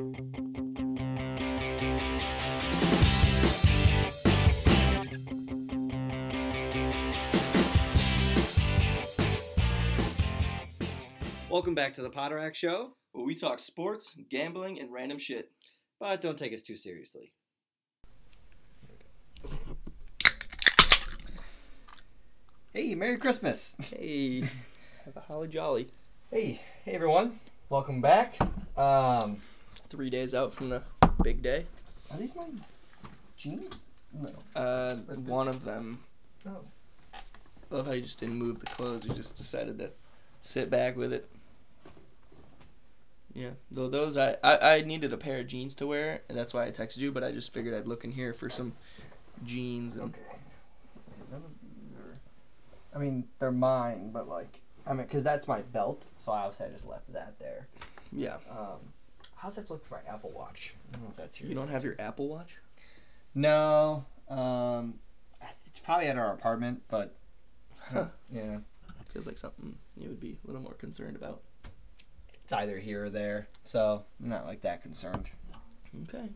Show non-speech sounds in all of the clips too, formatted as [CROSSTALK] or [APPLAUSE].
Welcome back to the Potterack Show, where we talk sports, gambling, and random shit. but don't take us too seriously. Hey, Merry Christmas! Hey, [LAUGHS] have a holly jolly. Hey, hey everyone, welcome back. Um, Three days out from the big day. are these my jeans? No. Uh, Like one of them. Oh. I love how you just didn't move the clothes. You just decided to sit back with it. Yeah, though those I, I I needed a pair of jeans to wear, and that's why I texted you. But I just figured I'd look in here for some jeans and Okay. None of these are. I mean, they're mine, but like, I mean, because that's my belt, so I obviously I just left that there. yeah. Um, how's that look for my Apple Watch? I don't know if that's here. You don't have your Apple Watch? No. Um, it's probably at our apartment, but yeah, Feels like something you would be a little more concerned about. it's either here or there, so I'm not like that concerned. Okay.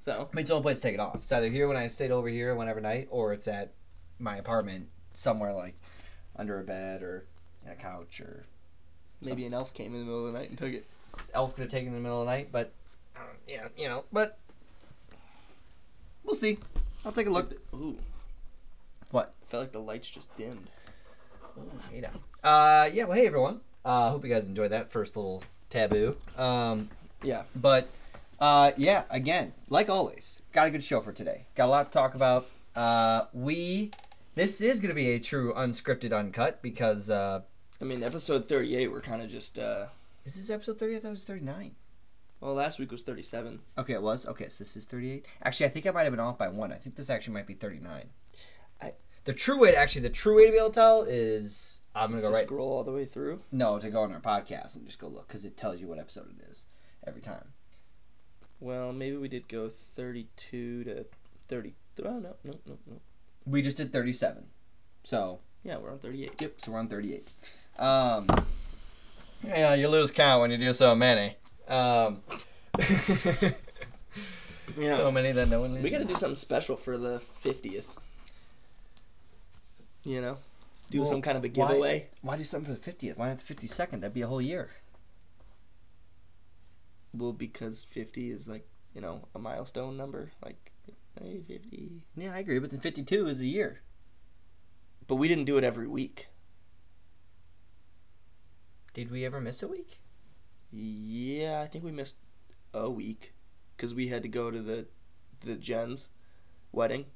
So I mean, it's the only place to take it off. It's either here when I stayed over here one every night, or it's at my apartment somewhere like under a bed or in a couch or maybe an elf came in the middle of the night and took it. Elf could have taken in the middle of the night, but uh, yeah, you know, but we'll see. I'll take a look. Ooh. What? I felt like the lights just dimmed. Hey now. Uh, yeah. Well, hey everyone. Uh, hope you guys enjoyed that first little taboo. Um, Yeah. but uh, yeah, again, like always, got a good show for today. Got a lot to talk about. Uh, we this is gonna be a true unscripted uncut because uh, I mean, episode 38, we're kind of just, uh, is this episode thirty? I thought it was thirty nine. well, last week was 37. Okay, it was. Okay, so this is 38. Actually, I think I might have been off by one. I think this actually might be 39. I- the true way, to, actually, the true way to be able to tell is I'm gonna go right. scroll all the way through. No, to go on our podcast and just go look because it tells you what episode it is every time. Well, maybe we did go 32 to 30. Oh, no, no, no, no. We just did 37, so Yeah, we're on 38. yep. So we're on 38. Um, yeah, you lose count when you do so many. Um, [LAUGHS] Yeah. so many that no one. we got to do something special for the 50th. You know? Do Well, some kind of a why- giveaway. Why do something for the 50th? Why not the 52nd? That'd be a whole year. Well, because 50 is like, you know, a milestone number. Like, hey, 50. Yeah, I agree. But then 52 is a year. But we didn't do it every week. Did we ever miss a week? Yeah, I think we missed a week because we had to go to the the Jen's wedding.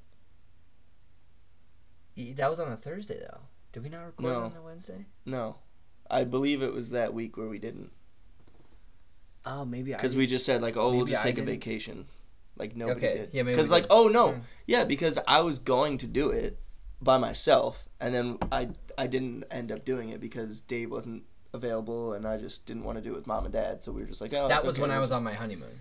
That was on a Thursday, though. Did we not record No. on a Wednesday? No, I believe it was that week where we didn't Oh, maybe I. because we just said like, oh, we'll just I take a didn't. vacation. Like nobody Okay, did. yeah, maybe Because like, did. oh no, Hmm. yeah, because I was going to do it by myself, and then I I didn't end up doing it because Dave wasn't available, and I just didn't want to do it with mom and dad. So we were just like, oh, that was okay, when I we'll was just- on my honeymoon.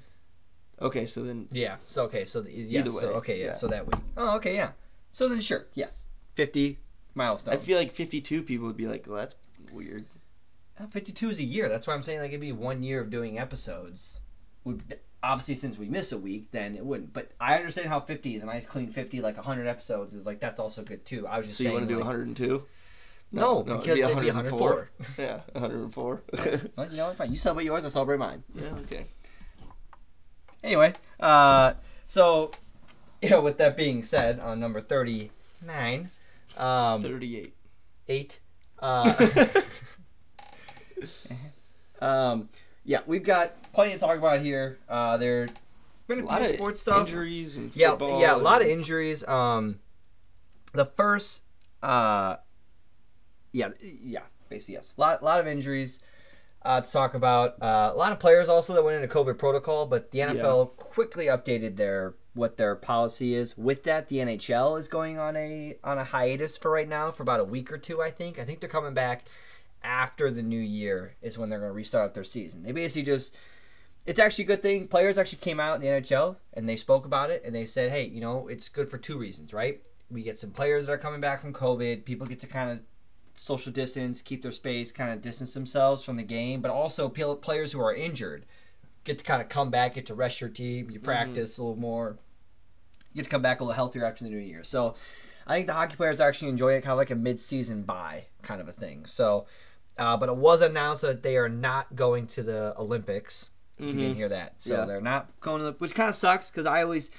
Okay, so then Yeah. So okay. So the, yes. Either so, way, okay. Yeah, yeah. So that week. Oh, okay. Yeah. So then sure. Yes. Fifty milestone. I feel like fifty-two people would be like, well, that's weird. Uh, Fifty-two is a year. That's why I'm saying like it'd be one year of doing episodes. Would obviously since we miss a week, then it wouldn't. But I understand how fifty is a nice clean fifty, like hundred episodes is like that's also good too. I was just So you saying. want to do like, 102? No, it'd because it'd be 104. [LAUGHS] yeah, 104. Well, [LAUGHS] you know, fine. You celebrate yours, I celebrate mine. yeah, okay. Anyway, uh, so you know, with that being said, on number thirty-nine, um, 38. eight, uh, [LAUGHS] um, yeah, we've got plenty to talk about here. Uh, there been A a, lot of sports stuff. injuries and yeah, football. yeah, a lot of injuries. Um, the first, uh, yeah, yeah, basically yes, a lot, lot of injuries. Uh, to talk about uh, a lot of players also that went into COVID protocol, but the NFL quickly updated their what their policy is. With that, the NHL is going on a on a hiatus for right now for about a week or two. I think. I think they're coming back after the new year is when they're going to restart their season. They basically just it's actually a good thing. Players actually came out in the NHL and they spoke about it and they said, hey, you know, it's good for two reasons, right? We get some players that are coming back from COVID. People get to kind of social distance, keep their space, kind of distance themselves from the game, but also pl- players who are injured get to kind of come back, get to rest your team, Mm-hmm. you practice a little more, you get to come back a little healthier after the new year. So I think the hockey players actually enjoy it, kind of like a mid-season buy kind of a thing. So, uh, but it was announced that they are not going to the Olympics. You didn't hear that, so Mm-hmm. Yeah. they're not going to, the, which kind of sucks because I always.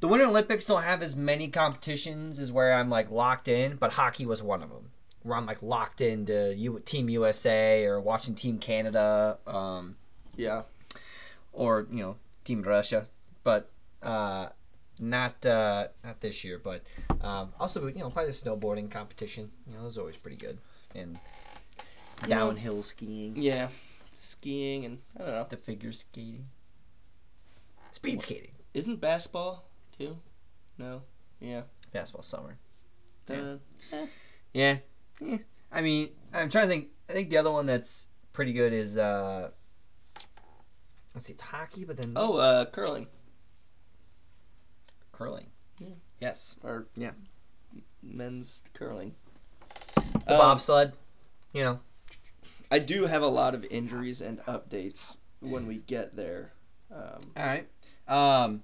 The Winter Olympics don't have as many competitions as where I'm like locked in, but hockey was one of them. Where I'm like locked into U- Team USA or watching Team Canada, um, Yeah. or you know Team Russia, but uh, not uh, not this year. But um, also you know probably the snowboarding competition. You know, it was always pretty good, and downhill skiing, Yeah. Skiing and I don't know. the figure skating, speed skating, Isn't basketball too? No. Yeah. basketball summer. Uh, Yeah. Eh. I mean, I'm trying to think. I think the other one that's pretty good is uh let's see, it's hockey, but then oh, uh, curling curling. Yeah. Yes. or Yeah. men's curling. The Um, bobsled. You know. I do have a lot of injuries and updates when we get there. Um, All right. Um,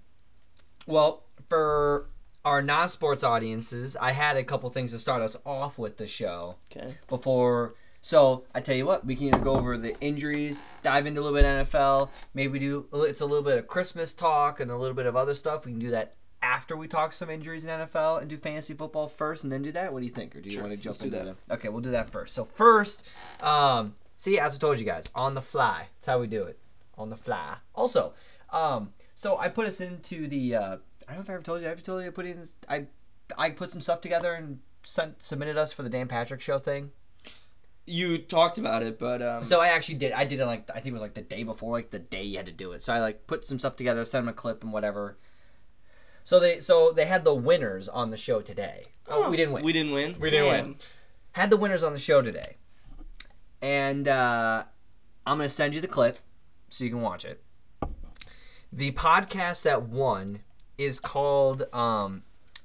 well, for our non-sports audiences, I had a couple things to start us off with the show okay. before. So I tell you what, we can either go over the injuries, dive into a little bit of NFL, maybe do it's a little bit of Christmas talk and a little bit of other stuff. We can do that after we talk some injuries in NFL and do fantasy football first, and then do that. What do you think, or do you Sure, want to jump let's do into that. that? Okay, we'll do that first. So first, um, see, as I told you guys, on the fly. That's how we do it, on the fly. Also, um, so I put us into the. Uh, I don't know if I ever told you. I told you I put in. I I put some stuff together and sent submitted us for the Dan Patrick Show thing. You talked about it, but um, So I actually did. I did it like I think it was like the day before, like the day you had to do it. So I like put some stuff together, sent them a clip and whatever. So they so they had the winners on the show today. Oh, we didn't win. We didn't win. We didn't Damn. win. Had the winners on the show today, and uh, I'm gonna send you the clip so you can watch it. The podcast that won is called um,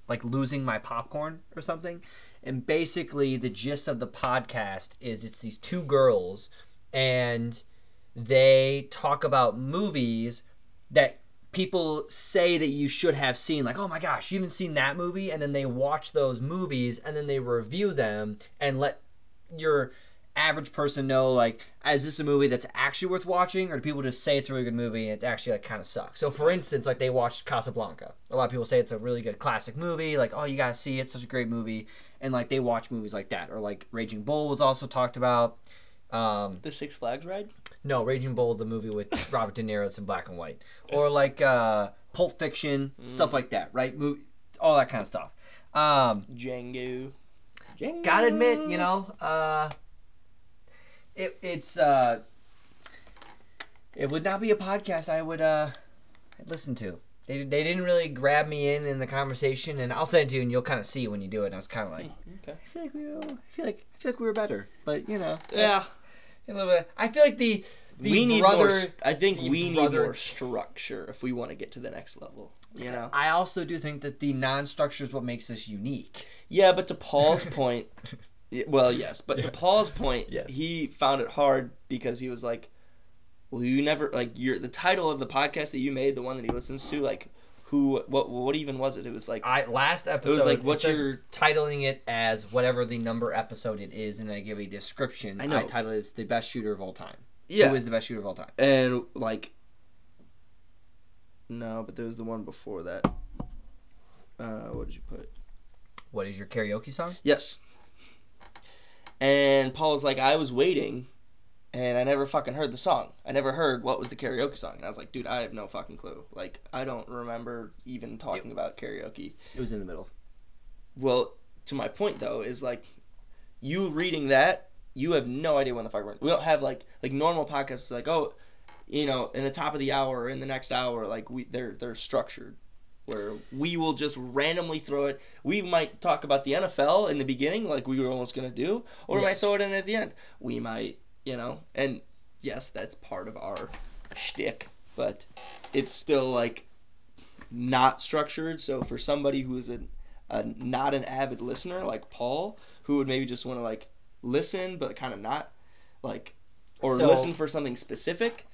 like losing my popcorn or something. And basically, the gist of the podcast is it's these two girls, and they talk about movies that people say that you should have seen. Like, oh my gosh, you haven't seen that movie? And then they watch those movies and then they review them and let your average person know, like, is this a movie that's actually worth watching? Or do people just say it's a really good movie and it actually like kind of sucks? So, for instance, like they watched Casablanca. A lot of people say it's a really good classic movie. Like, oh, you gotta see it, it's such a great movie. And like they watch movies like that. Or like Raging Bull was also talked about. Um, The Six Flags ride. no, Raging Bull, the movie with [LAUGHS] Robert De Niro, it's in black and white, or like uh, Pulp Fiction, stuff like that, right? Mo- all that kind of stuff. Um, Django. Django. gotta admit, you know, uh, it, it's uh, it would not be a podcast I would uh, listen to. They, they didn't really grab me in in the conversation, and I'll send it to you, and you'll kind of see when you do it. And I was kind of like, Okay. I feel like we were, I feel like I feel like we were better, but you know, Yeah. a little bit. I feel like the the we need brother. more. I think we brother- need more structure if we want to get to the next level. You know. I also do think that the non-structure is what makes us unique. Yeah, but to Paul's point, [LAUGHS] well, yes, but to Paul's point, Yes. he found it hard because he was like, "Well, you never like your the title of the podcast that you made, the one that he listens to, like who, what, what even was it? It was like, I last episode It was like, what's your- titling it as whatever the number episode it is, and I give a description. I know. I title it as the best shooter of all time. yeah, Who is the best shooter of all time? and like, no, but there was the one before that. Uh, what did you put? What is your karaoke song? Yes. And Paul was like, I was waiting, and I never fucking heard the song. I never heard what was the karaoke song. And I was like, dude, I have no fucking clue. Like, I don't remember even talking about karaoke. It was in the middle. Well, to my point though, is like, you reading that, you have no idea when the fuck we're. We don't have like like normal podcasts. Like, oh, you know, in the top of the hour or in the next hour, like we they're they're structured where we will just randomly throw it. We might talk about the NFL in the beginning, like we were almost gonna do, or we might throw it in at the end. We might, you know, and yes, that's part of our shtick, but it's still like not structured. So for somebody who is a, a not an avid listener like Paul, who would maybe just want to like listen but kind of not like, or So- listen for something specific,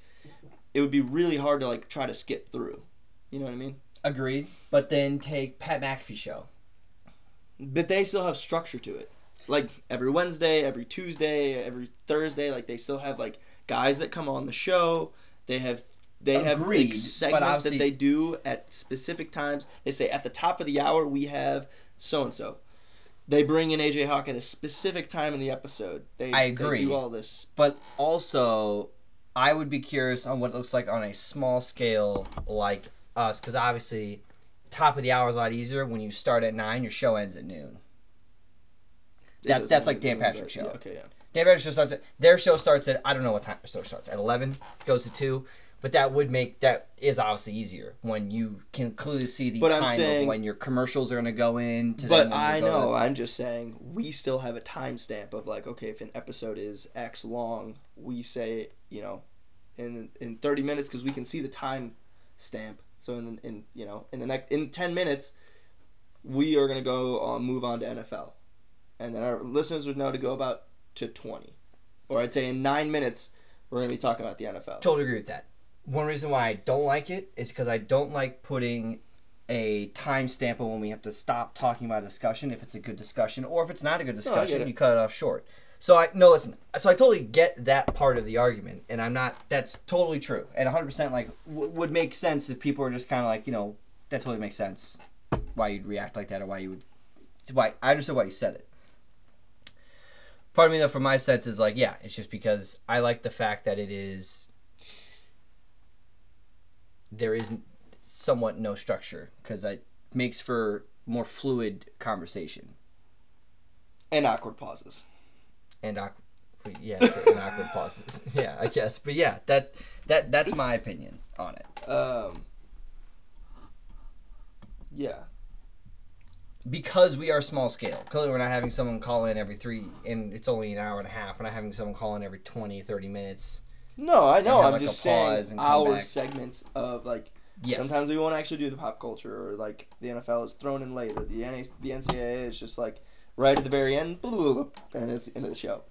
it would be really hard to like try to skip through. You know what I mean? Agreed. But then take Pat McAfee show. But they still have structure to it. Like every Wednesday, every Tuesday, every Thursday, like they still have like guys that come on the show. They have they have like, segments that they do at specific times. They say at the top of the hour we have so and so. They bring in AJ Hawk at a specific time in the episode. They, I They agree. do all this. But also, I would be curious on what it looks like on a small scale like us, because obviously, top of the hour is a lot easier. When you start at nine, your show ends at noon. That's- that's like Dan Patrick's show. yeah, okay, yeah. Dan Patrick's show starts at their show starts at I don't know what time their show starts at eleven, goes to two, but that would make that is obviously easier when you can clearly see the But I'm time saying- of when your commercials are going to go in. To But I know, I'm just saying, we still have a timestamp of like, okay, if an episode is X long, we say, you know, in in 30 minutes because we can see the time stamp. So in in you know in the next in 10 minutes, we are gonna go on move on to NFL, and then our listeners would know to go about to 20, or I'd say in nine minutes we're gonna be talking about the NFL. Totally agree with that. One reason why I don't like it is because I don't like putting a timestamp on when we have to stop talking about a discussion if it's a good discussion or if it's not a good discussion it. you cut it off short. So I no listen. So I totally get that part of the argument, and I'm not. That's totally true, and 100 percent like w- would make sense if people are just kind of like you know that totally makes sense why you'd react like that or why you would. Why I understood why you said it. Part of me though, from my sense, is like yeah, it's just because I like the fact that it is there is somewhat no structure because it makes for more fluid conversation and awkward pauses. And awkward, yeah, and awkward pauses. [LAUGHS] Yeah, I guess, but yeah, that that that's my opinion on it. Um. Yeah. Because we are small scale. Clearly, we're not having someone call in every three, and it's only an hour and a half. We're not having someone call in every 20, 30 minutes. No, I know. I'm like, just saying our back. segments of like Yes. sometimes we won't actually do the pop culture or like the NFL is thrown in later. The NA, the NCAA is just like right at the very end, and it's the end of the show.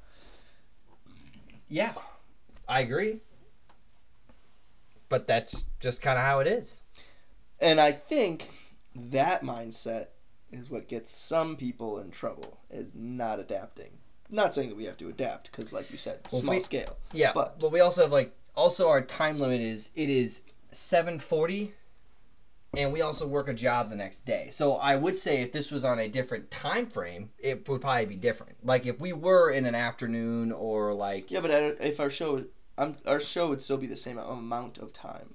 Yeah, I agree. But that's just kind of how it is. And I think that mindset is what gets some people in trouble is not adapting. Not saying that we have to adapt because, like you said, Well, small we- scale. Yeah, But- but we also have like also our time limit is it is seven forty, and we also work a job the next day. So I would say if this was on a different time frame, it would probably be different. Like if we were in an afternoon or like Yeah, but if our show, um, our show would still be the same amount of time,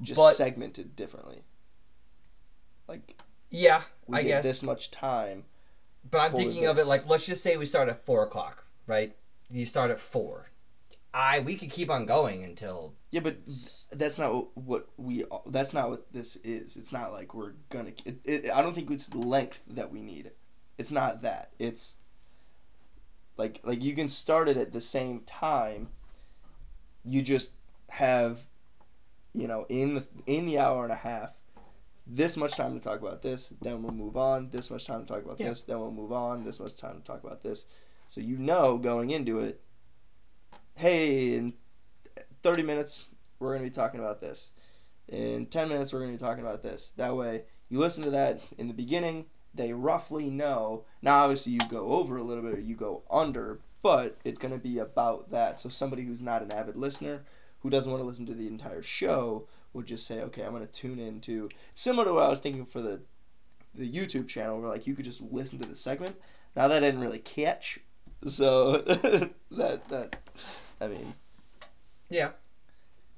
just But- segmented differently. Like yeah, we I get guess. this much time. but I'm thinking of it like let's just say we start at four o'clock, right? You start at four. I we could keep on going until Yeah, but that's not what- what we. That's not what this is. It's not like we're gonna. It, it, I don't think it's the length that we need. It's not that. It's like like you can start it at the same time. You just have, you know, in the in the hour and a half, this much time to talk about this. Then we'll move on. This much time to talk about Yeah. this. Then we'll move on. This much time to talk about this. So you know going into it. Hey, in 30 minutes, we're going to be talking about this. In 10 minutes, we're going to be talking about this. That way, you listen to that in the beginning, they roughly know. Now, obviously, you go over a little bit or you go under, but it's going to be about that. So, somebody who's not an avid listener, who doesn't want to listen to the entire show, would just say, okay, I'm going to tune into. It's similar to what I was thinking for the the YouTube channel, where like you could just listen to the segment. Now that didn't really catch, so [LAUGHS] that that I mean, yeah.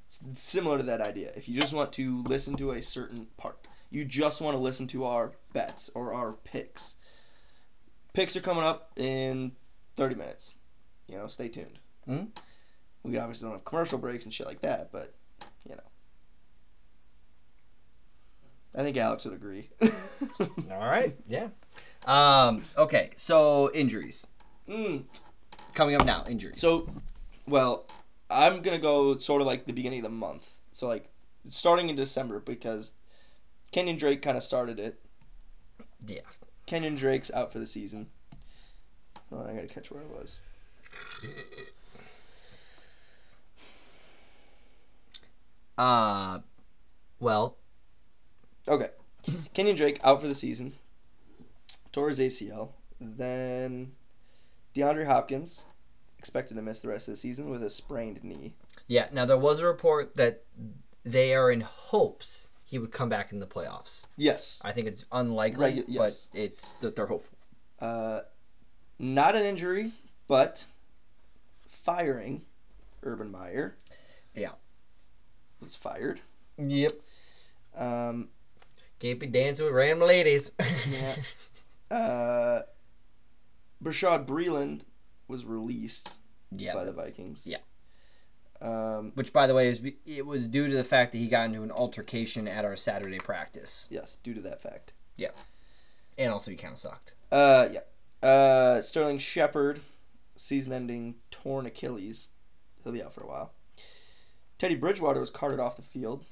it's similar to that idea. If you just want to listen to a certain part, you just want to listen to our bets or our picks. Picks are coming up in 30 minutes. You know, stay tuned. Mhm. We obviously don't have commercial breaks and shit like that, but you know. I think Alex would agree. [LAUGHS] All right, yeah. Um, okay, so injuries mm. coming up now. Injuries. So, well, I'm gonna go sort of like the beginning of the month. So like starting in December because Kenyon Drake kind of started it. yeah, Kenyon Drake's out for the season. Oh, I gotta catch where I was. Uh, well, Okay. Kenyon Drake out for the season. Tore his ACL. Then DeAndre Hopkins expected to miss the rest of the season with a sprained knee. yeah. Now there was a report that they are in hopes he would come back in the playoffs. Yes. I think it's unlikely, Regu- yes. but it's that they're hopeful. Uh, not an injury, but firing Urban Meyer. Yeah. Was fired. Yep. Um, Can't be dancing with random ladies. Yeah. [LAUGHS] uh, Bashaud Breeland was released yeah. by the Vikings. Yeah. Um, Which, by the way, is it was due to the fact that he got into an altercation at our Saturday practice, yes, due to that fact. Yeah. And also he kind of sucked. Uh, yeah. Uh, Sterling Shepard, season-ending torn Achilles. He'll be out for a while. Teddy Bridgewater was carted off the field.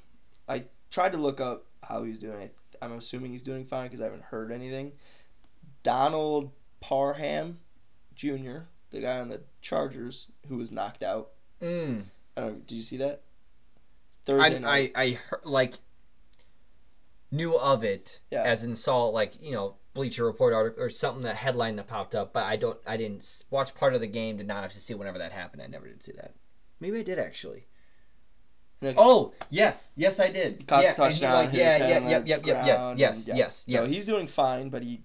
I tried to look up how he's doing. I I'm assuming he's doing fine because I haven't heard anything. Donald Parham Jr., the guy on the Chargers who was knocked out. Mm. I don't did you see that? Thursday I, night. I heard, like knew of it Yeah. as in saw like you know Bleacher Report article or something that headline that popped up, but I don't I didn't watch part of the game. Did not have to see whenever that happened. I never did see that. Maybe I did actually. Like- Oh yes, yes I did. caught yeah, the touchdown. like, yeah, yeah, on yep, yep, yep, yes, yes, and, yeah. yes, yes. So he's doing fine, but he,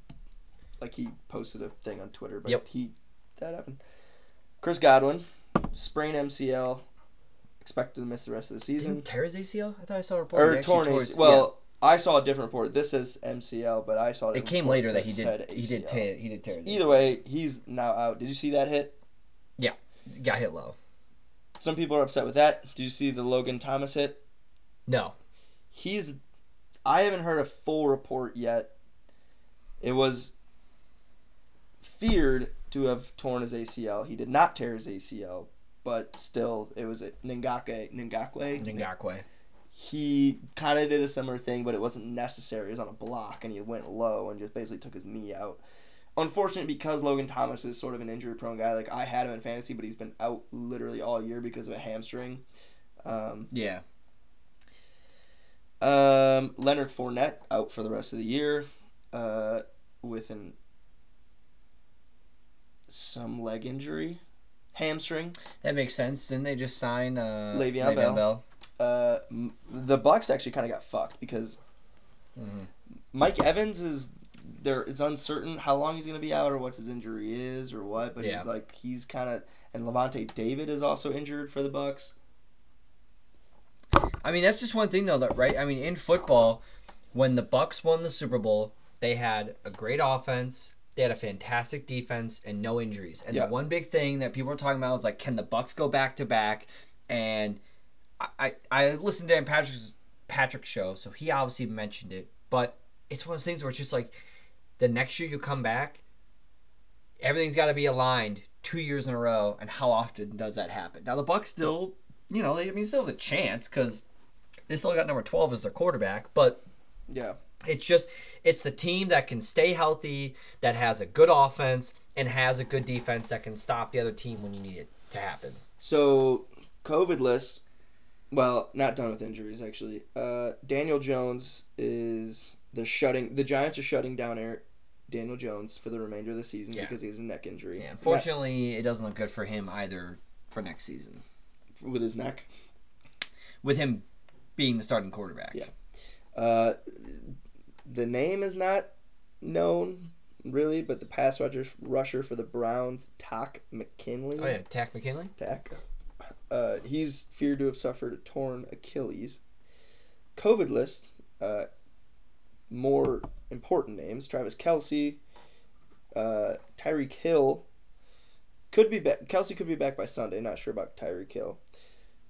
like, he posted a thing on Twitter, but Yep. he that happened. Chris Godwin, sprained MCL, expected to miss the rest of the season. Didn't tear his ACL? I thought I saw a report. Er, he Or actually torn ACL. Well, I saw a different report. This is MCL, but I saw yeah. a it came later that he said did. He did tear. He did tear. Either ACL. way, he's now out. Did you see that hit? Yeah, got hit low. Some people are upset with that. Did you see the Logan Thomas hit? No, he's I haven't heard a full report yet. It was feared to have torn his ACL. He did not tear his ACL, but still it was a Ngakoue Ngakoue. Ngakoue. He kind of did a similar thing, but it wasn't necessary. It was on a block and he went low and just basically took his knee out. Unfortunate because Logan Thomas is sort of an injury prone guy. Like I had him in fantasy, but he's been out literally all year because of a hamstring. Um, Yeah. um, Leonard Fournette out for the rest of the year, uh, with an some leg injury, hamstring. That makes sense. Didn't they just sign uh, Le'Veon Bell. Uh, the Bucs actually kind of got fucked because Mhm. Mike Evans is there. It's uncertain how long he's gonna be out or what his injury is or what. But Yeah. he's like he's kind of and Lavonte David is also injured for the Bucs. I mean, that's just one thing though, that right? I mean, in football, when the Bucs won the Super Bowl, they had a great offense, they had a fantastic defense, and no injuries. And Yeah. the one big thing that people were talking about was like, can the Bucs go back to back? And I, I, I listened to Dan Patrick's Patrick's show, so he obviously mentioned it. But it's one of those things where it's just like, the next year you come back, everything's got to be aligned two years in a row. And how often does that happen? Now the Bucs still, you know, they, I mean, still have a chance because they still got number 12 as their quarterback, but Yeah. It's just it's the team that can stay healthy, that has a good offense and has a good defense that can stop the other team when you need it to happen. So, COVID list. Well, not done with injuries actually. Uh, Daniel Jones is the shutting. The Giants are shutting down Eric, Daniel Jones for the remainder of the season Yeah. because he has a neck injury. Yeah, unfortunately, it doesn't look good for him either for next season. With his neck. With him being the starting quarterback. Yeah. Uh, the name is not known really, but the pass rusher rusher for the Browns, Takk McKinley. Oh yeah, Takk McKinley. Takk. Uh, he's feared to have suffered a torn Achilles. COVID list. Uh, more important names: Travis Kelce, uh, Tyreek Hill. Could be back. Kelce could be back by Sunday. Not sure about Tyreek Hill.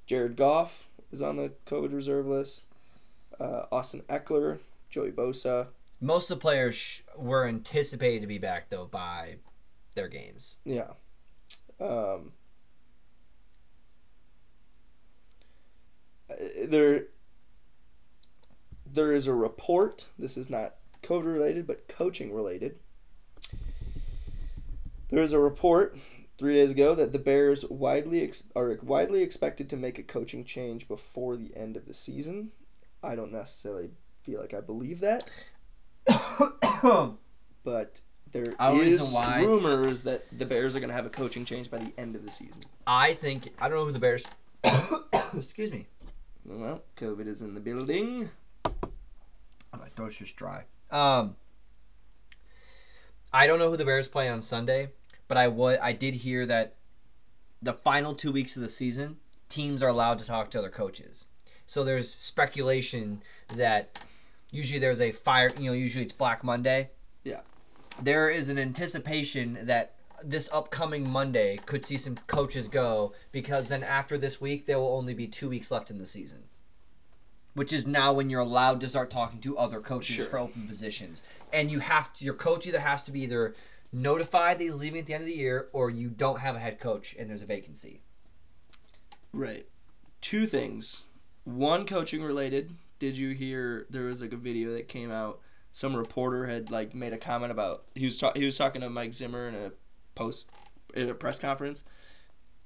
Jared Goff is on the COVID reserve list. Uh, Austin Ekeler, Joey Bosa. Most of the players sh- were anticipated to be back though by their games. Yeah. Um, uh, there, there is a report. This is not COVID related, but coaching related. There is a report three days ago that the Bears widely ex- are widely expected to make a coaching change before the end of the season. I don't necessarily feel like I believe that, [COUGHS] but there Our is why- rumors that the Bears are going to have a coaching change by the end of the season. I think I don't know who the Bears. [COUGHS] Excuse me. Well, COVID is in the building. My throat's just dry. Um, I don't know who the Bears play on Sunday, but I would. I did hear that the final two weeks of the season, teams are allowed to talk to other coaches. So there's speculation that usually there's a fire. You know, usually it's Black Monday. Yeah. There is an anticipation that this upcoming Monday could see some coaches go because then after this week there will only be two weeks left in the season which is now when you're allowed to start talking to other coaches Sure. for open positions. And you have to, your coach either has to be either notified that he's leaving at the end of the year, or you don't have a head coach and there's a vacancy. Right. Two things. One coaching related. Did you hear there was like a video that came out? Some reporter had like made a comment about he was ta- he was talking to Mike Zimmer in a post in a press conference.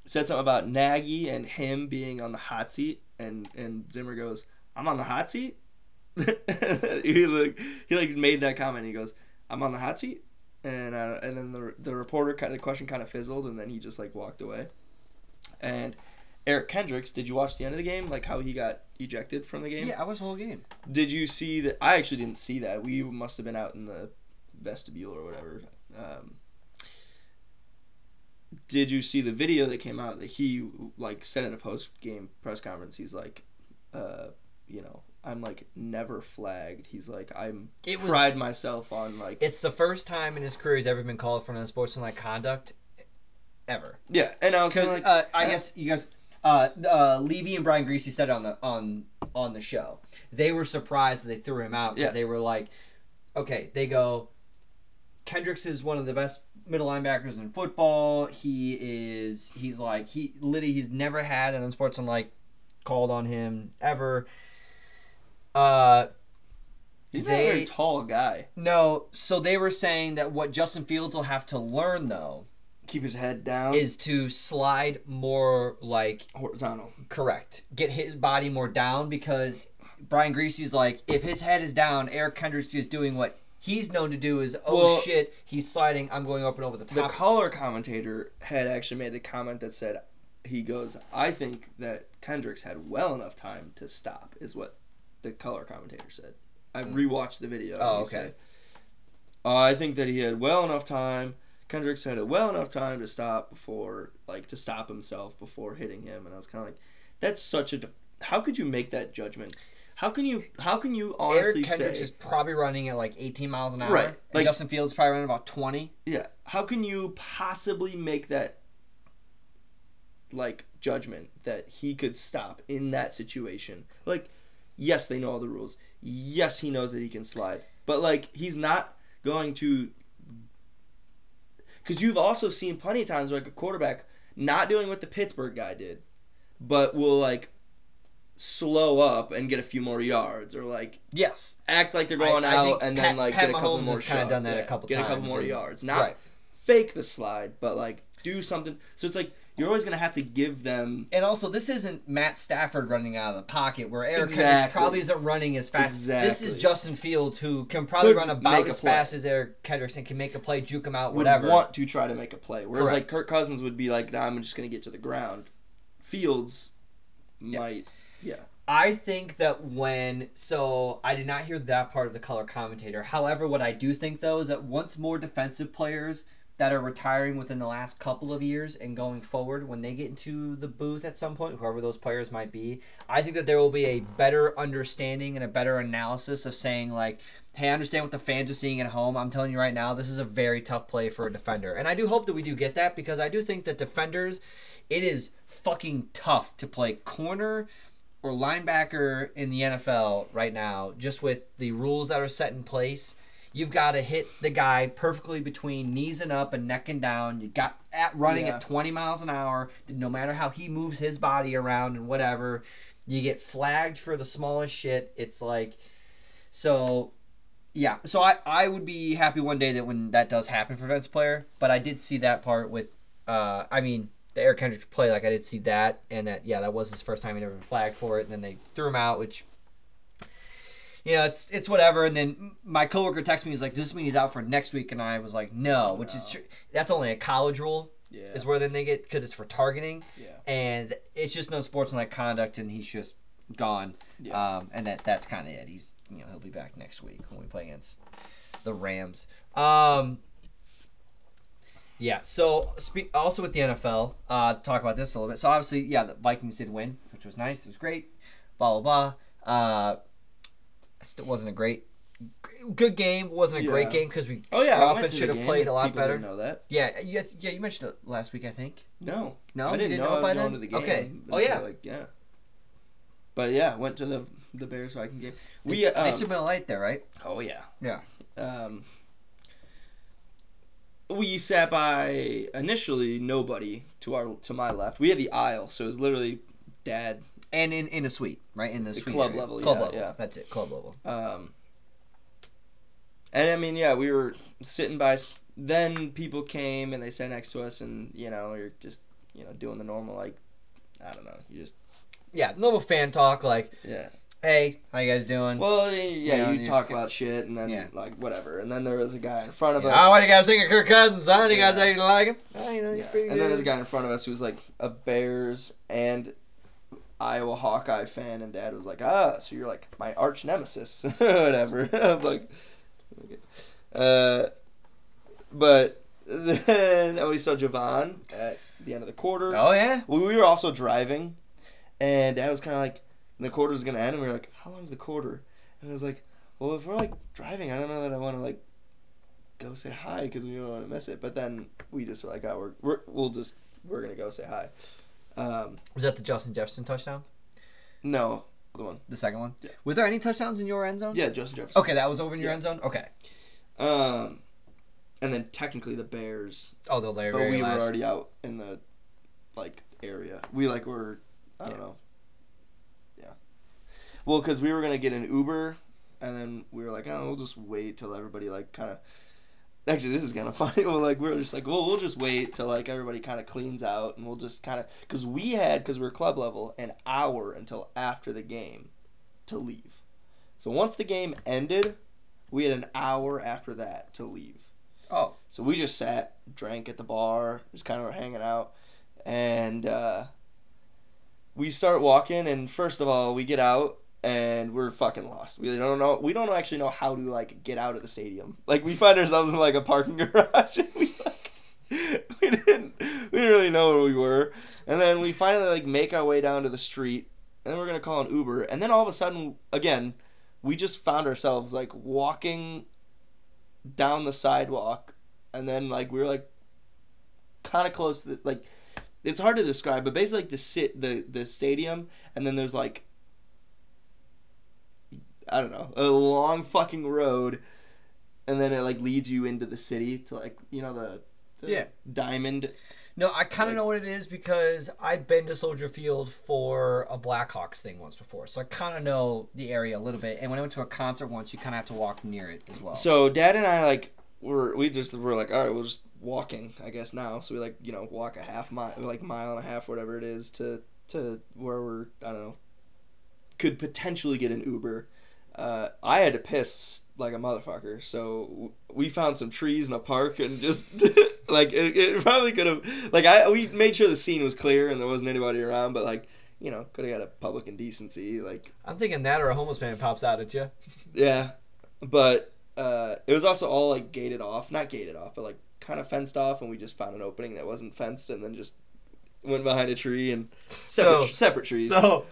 Said something about Nagy and him being on the hot seat, and and Zimmer goes, "I'm on the hot seat." [LAUGHS] he like he like made that comment. He goes, "I'm on the hot seat," and uh, and then the the reporter kind of the question kind of fizzled, and then he just like walked away. And Eric Kendricks, did you watch the end of the game? Like how he got ejected from the game? Yeah, I watched the whole game. Did you see that? I actually didn't see that. We must have been out in the vestibule or whatever. Um, did you see the video that came out that he like said in a post game press conference? He's like, uh, you know, I'm like never flagged. He's like, I'm It was- pride myself on like It's the first time in his career he's ever been called for an unsportsmanlike conduct, ever. yeah. And I was kind of like, uh, I guess you guys, uh, uh, Levy and Brian Greasy said on the on on the show. They were surprised that they threw him out because Yeah. they were like, okay, they go. Kendricks is one of the best middle linebackers in football. He is. He's like he literally he's never had an unsportsmanlike called on him ever. Uh, he's not a very tall guy. no. So they were saying that what Justin Fields will have to learn though Keep his head down. is to slide more like horizontal. Correct. Get his body more down because Brian Greasy's like, if his head is down, Eric Kendricks is doing what he's known to do is, oh Well- shit, he's sliding, I'm going up and over the top. The color commentator had actually made a comment that said, he goes, I think that Kendricks had well enough time to stop, is what the color commentator said. I rewatched the video. Oh, okay. said, "Uh, I think that he had well enough time. Kendricks had a well enough time to stop before, like, to stop himself before hitting him. And I was kind of like, that's such a. How could you make that judgment? How can you? How can you honestly Eric Kendricks say? is probably running at like 18 miles an hour. Right, and like- Justin Fields probably running about 20. Yeah. How can you possibly make that like judgment that he could stop in that situation? Like, yes, they know all the rules. Yes, he knows that he can slide. But like he's not going to cuz you've also seen plenty of times where, like a quarterback not doing what the Pittsburgh guy did, but will like slow up and get a few more yards or like Yes. act like they're going I out think and Pat- then like Pat get a couple Mahomes more has kinda shots. done that a couple get a couple more yards. Not right. fake the slide, but like do something. So it's like you're always gonna have to give them. And also, this isn't Matt Stafford running out of the pocket, where Eric Exactly. probably isn't running as fast. This is Justin Fields, who can probably Could run about as fast as Eric Kendricks and can make a play, juke him out, Would whatever. want to try to make a play, whereas Correct. like Kirk Cousins would be like, nah, I'm just gonna get to the ground. Fields might, yeah. I think that when so I did not hear that part of the color commentator. However, what I do think though is that once more defensive players that are retiring within the last couple of years and going forward, when they get into the booth at some point, whoever those players might be, I think that there will be a better understanding and a better analysis of saying like, hey, I understand what the fans are seeing at home. I'm telling you right now, this is a very tough play for a defender. And I do hope that we do get that because I do think that defenders, it is fucking tough to play corner or linebacker in the NFL right now, just with the rules that are set in place, you've got to hit the guy perfectly between knees and up and neck and down. You got at running Yeah. at 20 miles an hour, no matter how he moves his body around and whatever. You get flagged for the smallest shit. It's like, so yeah. So I, I would be happy one day that when that does happen for Vince player, but I did see that part with Uh, I mean, the Eric Kendricks play, like I did see that, and that yeah, that was his first time he'd ever been flagged for it, and then they threw him out, which. You know, it's it's whatever. And then my coworker texted me. He's like, "Does this mean he's out for next week?" And I was like, "No," which is tr- that's only a college rule. Yeah. Is where then they get because it's for targeting, Yeah. and it's just no sportsmanlike conduct, and he's just gone. Yeah. Um, and that that's kind of it. He's you know he'll be back next week when we play against the Rams. Um, yeah. So speak also with the NFL. Uh, talk about this a little bit. So obviously, yeah, the Vikings did win, which was nice. It was great. Blah blah blah. Uh, still wasn't a great, good game. Wasn't a great game because we Oh yeah, our I went offense should have played a lot people better. didn't know that. Yeah, yeah, yeah. You mentioned it last week, I think. No. No, I didn't, didn't know, know I was by going then? to the game. Okay. Oh, yeah. Like, yeah. But yeah, went to the the Bears Viking game. We um, nice and light there, right? oh yeah. Yeah. Um, we sat by initially nobody to our to my left. We had the aisle, so it was literally dad. And in, in a suite, right? In the, The suite club area. level, Club yeah, level. yeah. That's it. Club level. Um, and I mean, yeah, we were sitting by. Then people came and they sat next to us, and you know, you're just you know doing the normal like, I don't know, you just Yeah, normal fan talk like, yeah. "Hey, how you guys doing?" Well, yeah, You know, you talk about shit, and then Yeah. like whatever, and then there was a guy in front of Yeah, us. oh, what do you guys think of Kirk Cousins? Huh? Do you guys Yeah. think you like him? Oh, you know, he's pretty And then there's a guy in front of us who was like a Bears and Iowa Hawkeye fan, and Dad was like, "Ah, so you're like my arch nemesis, [LAUGHS] whatever." [LAUGHS] I was like, okay. uh, but then we saw Javon at the end of the quarter. Oh yeah. Well, we were also driving, and Dad was kind of like, "The quarter's gonna end," and we were like, "How long's the quarter?" And I was like, "Well, if we're like driving, I don't know that I want to like go say hi because we don't want to miss it." But then we just were like, "Oh, we're, we're we'll just we're gonna go say hi." Um, Was that the Justin Jefferson touchdown? no, the one. The second one? Yeah. Was there any touchdowns in your end zone? Yeah, Justin Jefferson. Okay, that was over in your Yeah. end zone. Okay. Um, and then technically the Bears, Oh, the very, but we last. were already out in the like area. We like were I don't Yeah. know. Yeah. Well, because we were gonna get an Uber, and then we were like, oh, we'll just wait till everybody like kind of. Actually, this is kind of [LAUGHS] funny. Well, like we are just like, well, we'll just wait till like everybody kind of cleans out, and we'll just kind of because we had because we are club level an hour until after the game to leave. So once the game ended, we had an hour after that to leave. Oh. So we just sat, drank at the bar, just kind of hanging out, and uh, we start walking. And first of all, we get out and we're fucking lost. We don't know. We don't actually know how to like get out of the stadium. Like we find ourselves in like a parking [LAUGHS] garage. And we like we didn't we didn't really know where we were. And then we finally like make our way down to the street. And then we're gonna call an Uber. And then all of a sudden, again, we just found ourselves like walking down the sidewalk and then like we were like kind of close to the, like it's hard to describe but basically like the sit the the stadium and then there's like i don't know a long fucking road and then it like leads you into the city to like you know the, the Yeah. diamond No, I kind of Like- know what it is because I've been to Soldier Field for a Blackhawks thing once before, so I kind of know the area a little bit. And when I went to a concert once, you kind of have to walk near it as well. so dad and i like were we just were like all right we're just walking i guess now so we like you know walk a half mile like mile and a half whatever it is to to where we're i don't know could potentially get an uber uh, i had to piss like a motherfucker so we found some trees in a park and just [LAUGHS] like it, it probably could have like i we made sure the scene was clear and there wasn't anybody around but like you know could have got a public indecency like I'm thinking that or a homeless man pops out at you. [LAUGHS] yeah, but uh, it was also all like gated off, not gated off, but like kind of fenced off, and we just found an opening that wasn't fenced, and then just went behind a tree and separate So- separate trees. So,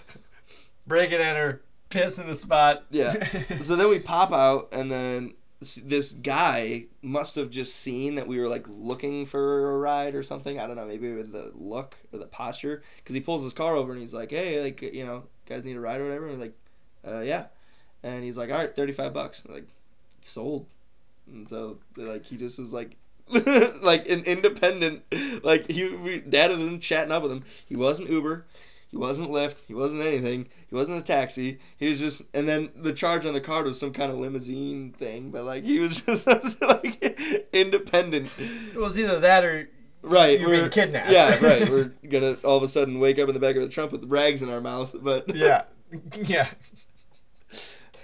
break and enter, piss in the spot. Yeah. [LAUGHS] so then we pop out, and then this guy must have just seen that we were like looking for a ride or something. I don't know, maybe with the look or the posture, because he pulls his car over and he's like, "Hey, like you know, guys need a ride or whatever." And we're like, uh, "Yeah," and he's like, "All right, thirty five bucks." Like, sold. And so like he just was like. [LAUGHS] like an independent, like he, we, dad was in chatting up with him. He wasn't Uber, he wasn't Lyft, he wasn't anything, he wasn't a taxi. He was just, and then the charge on the card was some kind of limousine thing, but like he was [LAUGHS] just like independent. It was either that or Right, You're we're being kidnapped. Yeah, [LAUGHS] right. We're gonna all of a sudden wake up in the back of the trunk with rags in our mouth. But [LAUGHS] Yeah. Yeah.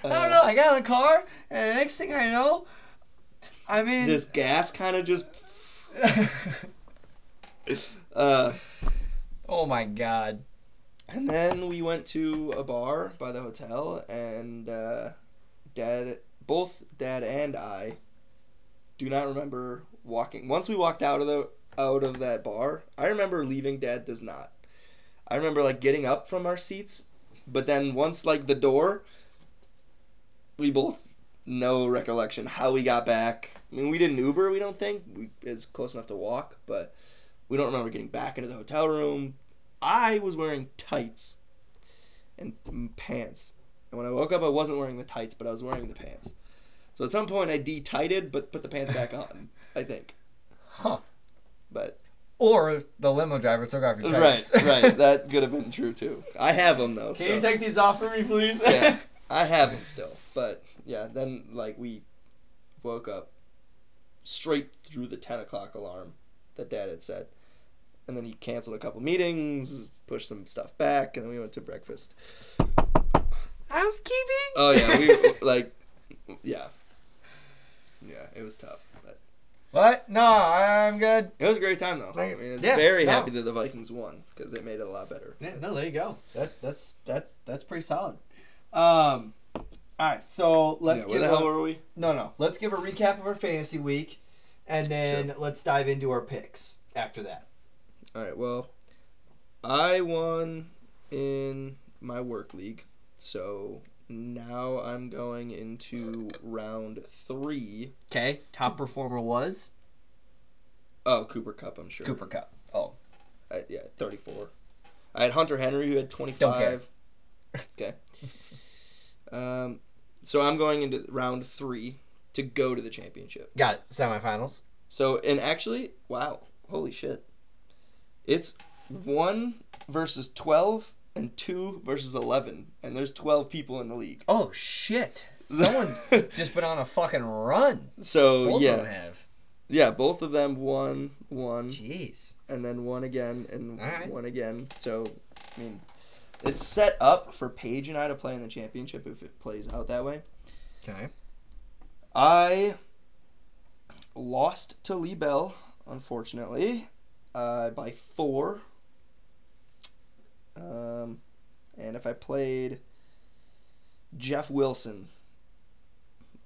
uh, I don't know. I got in the car, and the next thing I know, I mean. This gas kind of just. Uh, oh my god. And then we went to a bar by the hotel, and uh, dad, both dad and I, do not remember walking. Once we walked out of the out of that bar, I remember leaving. Dad does not. I remember like getting up from our seats, but then once like the door, we both no recollection how we got back. I mean, we didn't Uber. We don't think we it's close enough to walk, but we don't remember getting back into the hotel room. I was wearing tights and pants, and when I woke up, I wasn't wearing the tights, but I was wearing the pants. So at some point, I de-tighted, but put the pants back on. I think, Huh. but Or the limo driver took off your pants. right, right, [LAUGHS] that could have been true too. I have them though. Can so. you take these off for me, please? yeah, [LAUGHS] I have them still. But yeah, then like we woke up straight through the ten o'clock alarm that Dad had set, and then he canceled a couple meetings, pushed some stuff back, and then we went to breakfast. Housekeeping. Oh yeah, we [LAUGHS] like yeah, yeah. It was tough, but What? No, I'm good. it was a great time though. I mean, it's yeah, very no. happy that the Vikings won because it made it a lot better. Yeah, no, there you go. That that's that's that's pretty solid. Um, all right, so let's yeah, where give the a, hell were we? no no. Let's give a recap of our fantasy week, and then let's dive into our picks after that. All right. Well, I won in my work league, so now I'm going into round three. Okay. Top performer was Oh, Cooper Kupp, I'm sure. Cooper Kupp. Oh. I, yeah, 34. I had Hunter Henry who had 25. [LAUGHS] Okay. um, so I'm going into round three to go to the championship. Got it. Semifinals. So and actually, wow, holy shit! It's one versus twelve and two versus eleven, and there's twelve people in the league. Oh shit. [LAUGHS] Someone's just been on a fucking run. So Both yeah, of them have. yeah, both of them won, one, Jeez. and then one again, and Alright. one again. So, I mean, it's set up for Paige and I to play in the championship if it plays out that way. Okay. I lost to Lee Bell, unfortunately, uh, by four. Um, and if I played Jeff Wilson,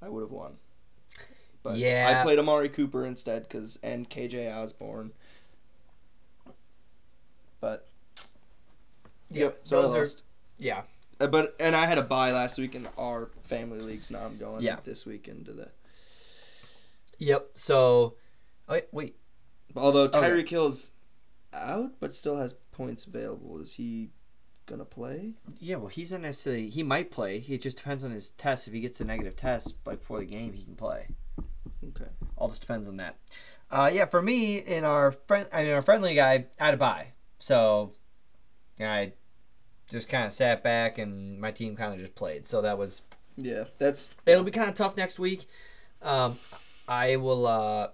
I would have won. But Yeah. I played Amari Cooper instead, cause and KJ Osborn. But yep, so those I are- lost. Yeah. Uh, but and I had a bye last week in our family leagues. Now I'm going Yeah. this week into the. Yep. So, oh, wait, wait. Although Okay. Tyreek Hill's out, but still has points available. Is he gonna play? Yeah. Well, he's not necessarily. He might play. It just depends on his test. If he gets a negative test like before the game, he can play. Okay. All just depends on that. Uh, yeah. For me, in our friend, I mean, our friendly guy, I had a buy, so I just kind of sat back and my team kind of just played. So that was Yeah, that's It'll be kind of tough next week. Um, I will. Uh,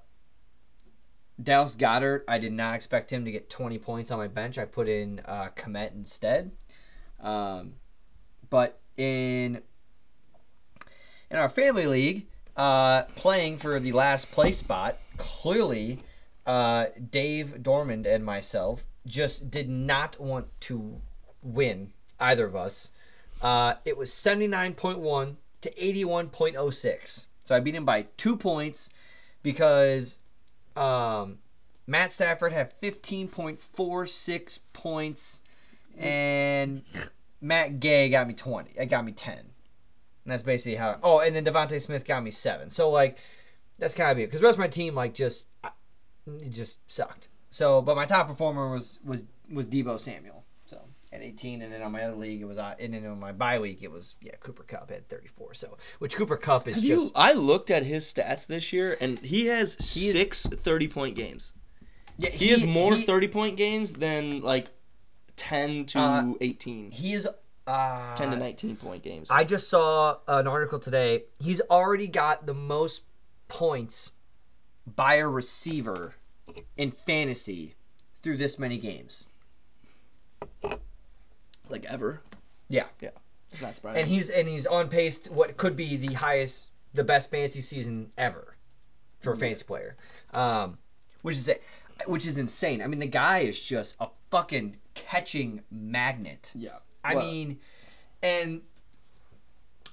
Dallas Goedert. I did not expect him to get 20 points on my bench. I put in uh, Kmet instead. Um, but in in our family league, uh, playing for the last place spot, clearly, uh, Dave Dormand and myself just did not want to win either of us. Uh, it was 79.1 to 81.06. So I beat him by two points because um, Matt Stafford had 15.46 points and Matt Gay got me 20. It got me 10. And that's basically how. Oh, and then DeVonta Smith got me seven. So, like, that's kind of it. Because rest of my team, like, just. It just sucked. So, but my top performer was was was Deebo Samuel. At 18, and then on my other league it was uh, and then on my bye week it was yeah Cooper Kupp at 34. So which Cooper Kupp is Have just you? I looked at his stats this year, and he has He is- six 30 point games. yeah, He, has more he- 30 point games than like 10 to Uh, 18, He is uh, 10 to 19 point games. I just saw an article today. He's already got the most points by a receiver in fantasy through this many games. Like ever. Yeah. Yeah. It's not surprising. And he's and he's on pace to what could be the highest the best fantasy season ever for a fantasy player. Um which is it, which is insane. I mean the guy is just a fucking catching magnet. yeah. I Well, mean, and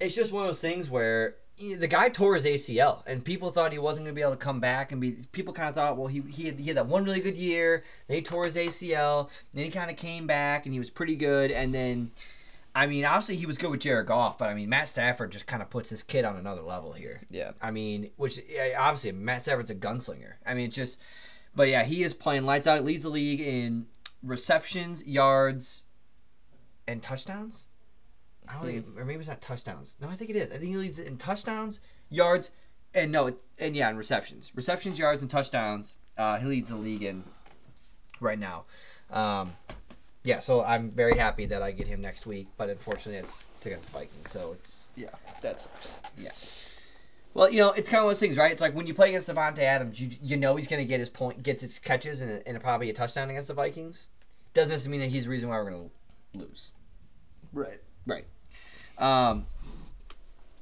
it's just one of those things where the guy tore his ACL, and people thought he wasn't going to be able to come back. And be people kind of thought, well, he he had, he had that one really good year, then he tore his ACL, then he kind of came back, and he was pretty good, and then. I mean, obviously he was good with Jared Goff, but I mean Matt Stafford just kind of puts his kid on another level here. Yeah. I mean, which obviously Matt Stafford's a gunslinger. I mean, it's just, but yeah, he is playing lights out. Leads the league in receptions, yards, and touchdowns. I don't think, or maybe it's not touchdowns. No, I think it is. I think he leads it in touchdowns, yards, and no, and yeah, in receptions, receptions, yards, and touchdowns. Uh, he leads the league in right now. Um, yeah, so I'm very happy that I get him next week, but unfortunately, it's, it's against the Vikings, so it's Yeah. That sucks. yeah. Well, you know, it's kind of one of those things, right? It's like when you play against Davante Adams, you, you know he's going to get his point, gets his catches, and, and probably a touchdown against the Vikings. Doesn't necessarily mean that he's the reason why we're going to lose. Right. Right. Um.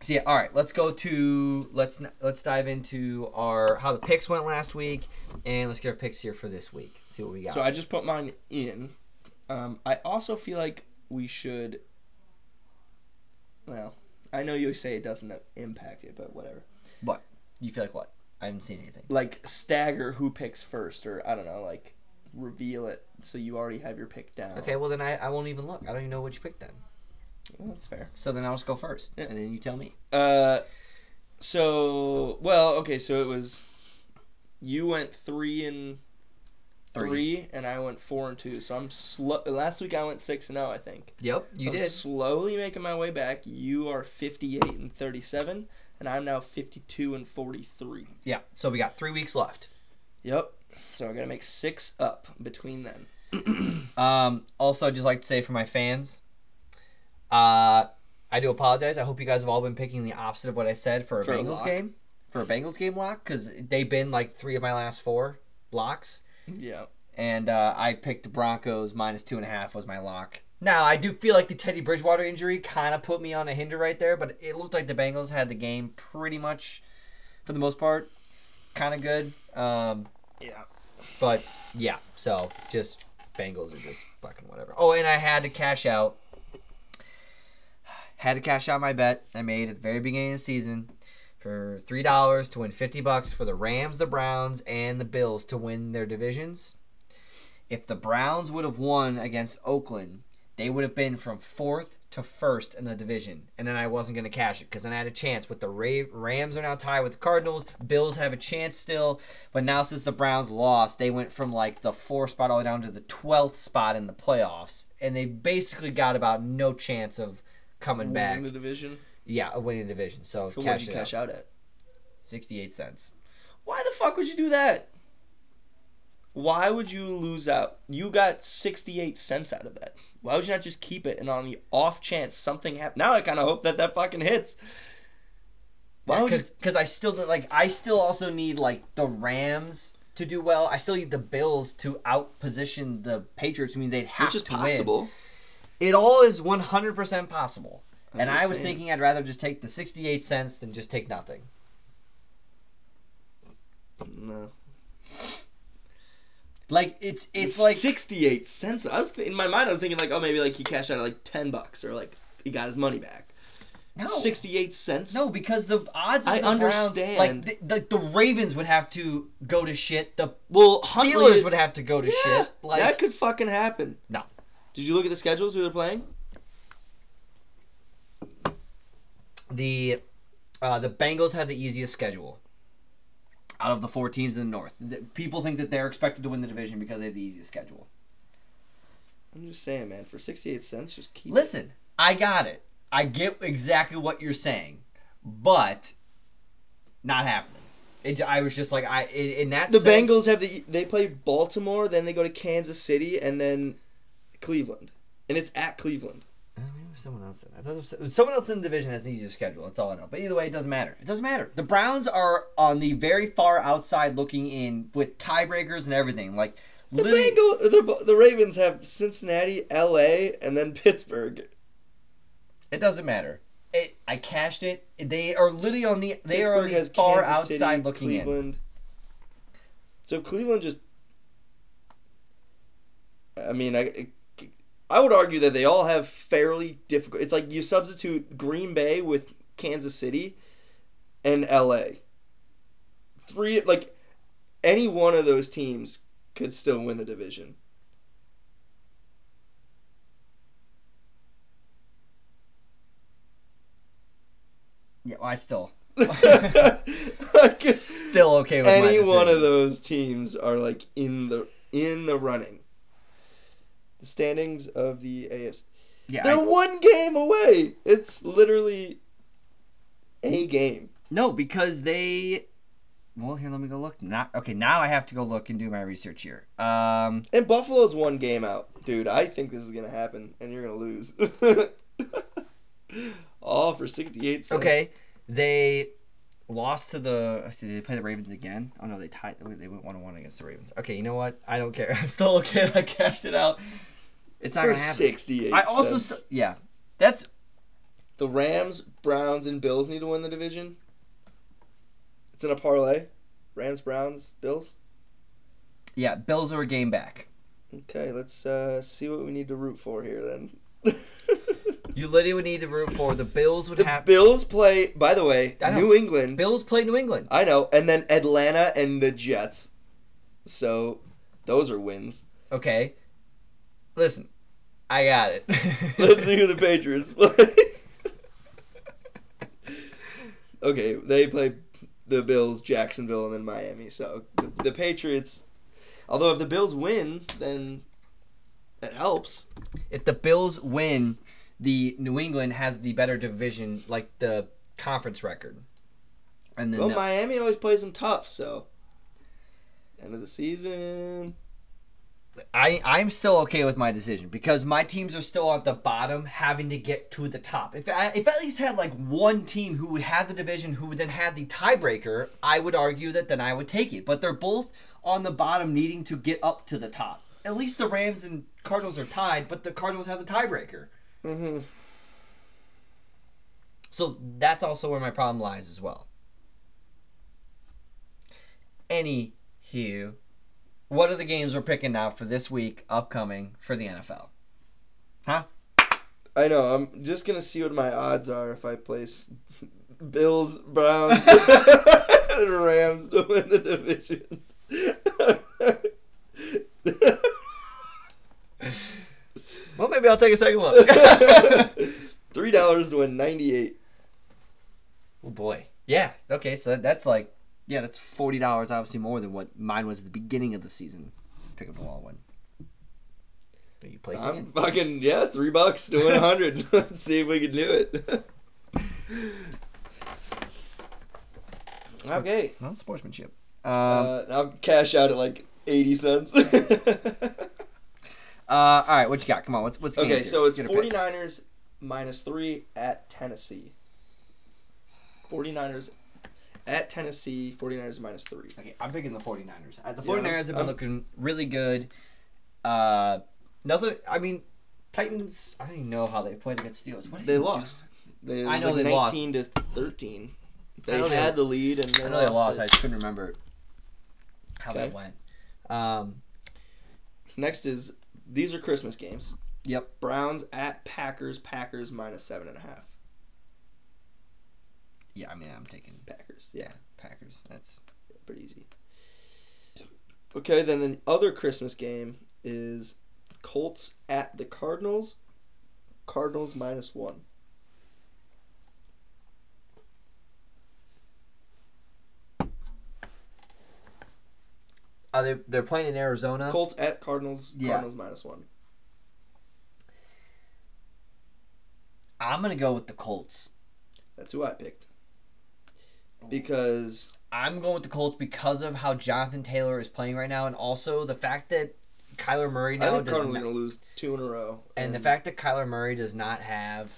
So yeah, all right. Let's go to let's let's dive into our how the picks went last week, and let's get our picks here for this week. See what we got. So I just put mine in. Um, I also feel like we should. Well, I know you say it doesn't impact it, but whatever. what you feel like? What I haven't seen anything. Like stagger who picks first, or I don't know, like reveal it so you already have your pick down. Okay, well then I, I won't even look. I don't even know what you picked then. Well, that's fair. So then I'll just go first, Yeah. and then you tell me. Uh, so well, okay, so it was you went three and Three. three, and I went four and two. So I'm slow. Last week I went six and zero, I think. Yep, you So I'm did. slowly making my way back. You are 58 and 37, and I'm now 52 and 43. Yeah. So we got three weeks left. Yep. So I gotta make six up between them. [CLEARS THROAT] Um, also, I'd just like to say for my fans, uh, I do apologize. I hope you guys have all been picking the opposite of what I said for a For Bengals lock. game. For a Bengals game lock, because they've been like three of my last four locks. Yeah. And uh, I picked Broncos minus two and a half was my lock. Now, I do feel like the Teddy Bridgewater injury kind of put me on a hinder right there, but it looked like the Bengals had the game pretty much, for the most part, kind of good. Um, Yeah. but yeah, so just Bengals are just fucking whatever. Oh, and I had to cash out. Had to cash out my bet I made at the very beginning of the season for three dollars to win fifty bucks for the Rams, the Browns, and the Bills to win their divisions. If the Browns would have won against Oakland, they would have been from fourth to first in the division, and then I wasn't going to cash it because then I had a chance. With the Ra- Rams are now tied with the Cardinals, Bills have a chance still, but now since the Browns lost, they went from like the fourth spot all the way down to the twelfth spot in the playoffs, and they basically got about no chance of coming back. Winning the division. Yeah, of winning the division. So, So cash you cash out. out at? Sixty-eight cents. Why the fuck would you do that? Why would you lose out? You got 68 cents out of that. Why would you not just keep it and on the off chance something happens? Now I kind of hope that that fucking hits. Why would you? Because I still like I still also need like the Rams to do well. I still need the Bills to outposition the Patriots. I mean they'd have Which is to win. It all is one hundred percent possible. I'm and I was saying. thinking I'd rather just take the sixty-eight cents than just take nothing. No. Like it's it's like 68 cents. I was th- in my mind. I was thinking like, oh, maybe like he cashed out at like 10 bucks or like he got his money back. no, 68 cents. no, because the odds I the Browns, understand. like the, the, the Ravens would have to go to shit. The Well, Huntley Steelers would have to go to Yeah, shit. Like that could fucking happen. no. Did you look at the schedules who they're playing? the uh, the Bengals have the easiest schedule out of the four teams in the North. The- People think that they're expected to win the division because they have the easiest schedule. I'm just saying, man. For 68 cents, just keep. it. Listen, I got it. I get exactly what you're saying, but not happening. It, I was just like I in, in that The sense- Bengals have the they play Baltimore, then they go to Kansas City, and then Cleveland, and it's at Cleveland. Uh, I mean, was someone else. In. I thought was, it was someone else in the division has an easier schedule. That's all I know. But either way, it doesn't matter. It doesn't matter. The Browns are on the very far outside looking in with tiebreakers and everything. Like The literally, Bengal, the the Ravens have Cincinnati, L.A., and then Pittsburgh. it doesn't matter. It, I cashed it. They are literally on the. They are on Pittsburgh the has far Kansas outside City, looking in. So Cleveland just. I mean, I, I would argue that they all have fairly difficult. It's like you substitute Green Bay with Kansas City, and L.A. Three like, any one of those teams could still win the division. Yeah, well, I still [LAUGHS] [LAUGHS] still okay with any one of those teams are like in the in the running. The standings of the AFC. Yeah, They're I- one game away. It's literally a game. no, because they. Well, here, let me go look. Not okay. Now I have to go look and do my research here. Um, And Buffalo's one game out. Dude, I think this is gonna happen and you're gonna lose. [LAUGHS] All for sixty eight cents. okay, they lost to the. Did they play the Ravens again? Oh no, they tied. They went one on one against the Ravens. Okay, you know what? I don't care. [LAUGHS] I'm still okay. I cashed it out. It's not For gonna happen. sixty eight I also cents. st- yeah. That's the Rams, Browns, and Bills need to win the division. It's in a parlay. Rams, Browns, Bills. yeah. Bills are a game back. Okay, let's uh, see what we need to root for here then. [LAUGHS] You literally would need to root for the Bills. Would the have Bills play. By the way, New England. Bills play New England. I know, and then Atlanta and the Jets. So, those are wins. Okay. Listen, I got it. [LAUGHS] Let's see who the Patriots play. [LAUGHS] okay, they play the Bills, Jacksonville, and then Miami. So the, the Patriots. Although if the Bills win, then it helps. if the Bills win, the New England has the better division, like the conference record. And then Well, the- Miami always plays them tough. So end of the season. I I'm still okay with my decision because my teams are still at the bottom, having to get to the top. If I, if I at least had like one team who had the division who then had the tiebreaker, I would argue that then I would take it. But they're both on the bottom, needing to get up to the top. At least the Rams and Cardinals are tied, but the Cardinals have the tiebreaker. hmm So that's also where my problem lies as well. Anywho, what are the games we're picking now for this week upcoming for the NFL? Huh? I know. I'm just gonna see what my odds are if I place Bills, Browns, [LAUGHS] and Rams to win the division. [LAUGHS] Well, maybe I'll take a second look. [LAUGHS] Three dollars to win ninety-eight. oh boy. Yeah. Okay. So that's like, yeah, that's forty dollars. Obviously more than what mine was at the beginning of the season. Pick up the wall one. Are you placing I'm it? fucking yeah, three bucks to win a hundred. [LAUGHS] Let's see if we can do it. [LAUGHS] okay. Well, sportsmanship. Um, Uh, I'll cash out at like eighty cents. [LAUGHS] uh, all right. What you got? Come on. What's what's the okay, so it's Get our 49ers minus three at Tennessee. 49ers at Tennessee, 49ers minus three. Okay, I'm picking the 49ers. Uh, the Yeah, 49ers have been looking really good. Uh, nothing. I mean, Titans. I don't even know how they played against Steelers. What They lost. They, I know like they lost. 19 to 13. They I know they- had the lead and I then know they lost. it. I just couldn't remember how that went. Um, Next is these are Christmas games. yep. Browns at Packers. Packers minus seven and a half. Yeah, I mean, I'm taking Packers. Yeah, Packers. That's pretty easy. Okay, then the other Christmas game is Colts at the Cardinals. Cardinals minus one. are they? They're playing in Arizona. Colts at Cardinals. Yeah. Cardinals minus one. I'm gonna go with the Colts. That's who I picked. Because I'm going with the Colts because of how Jonathan Taylor is playing right now, and also the fact that Kyler Murray I now think does Cardinals not, gonna lose two in a row. and the fact that Kyler Murray does not have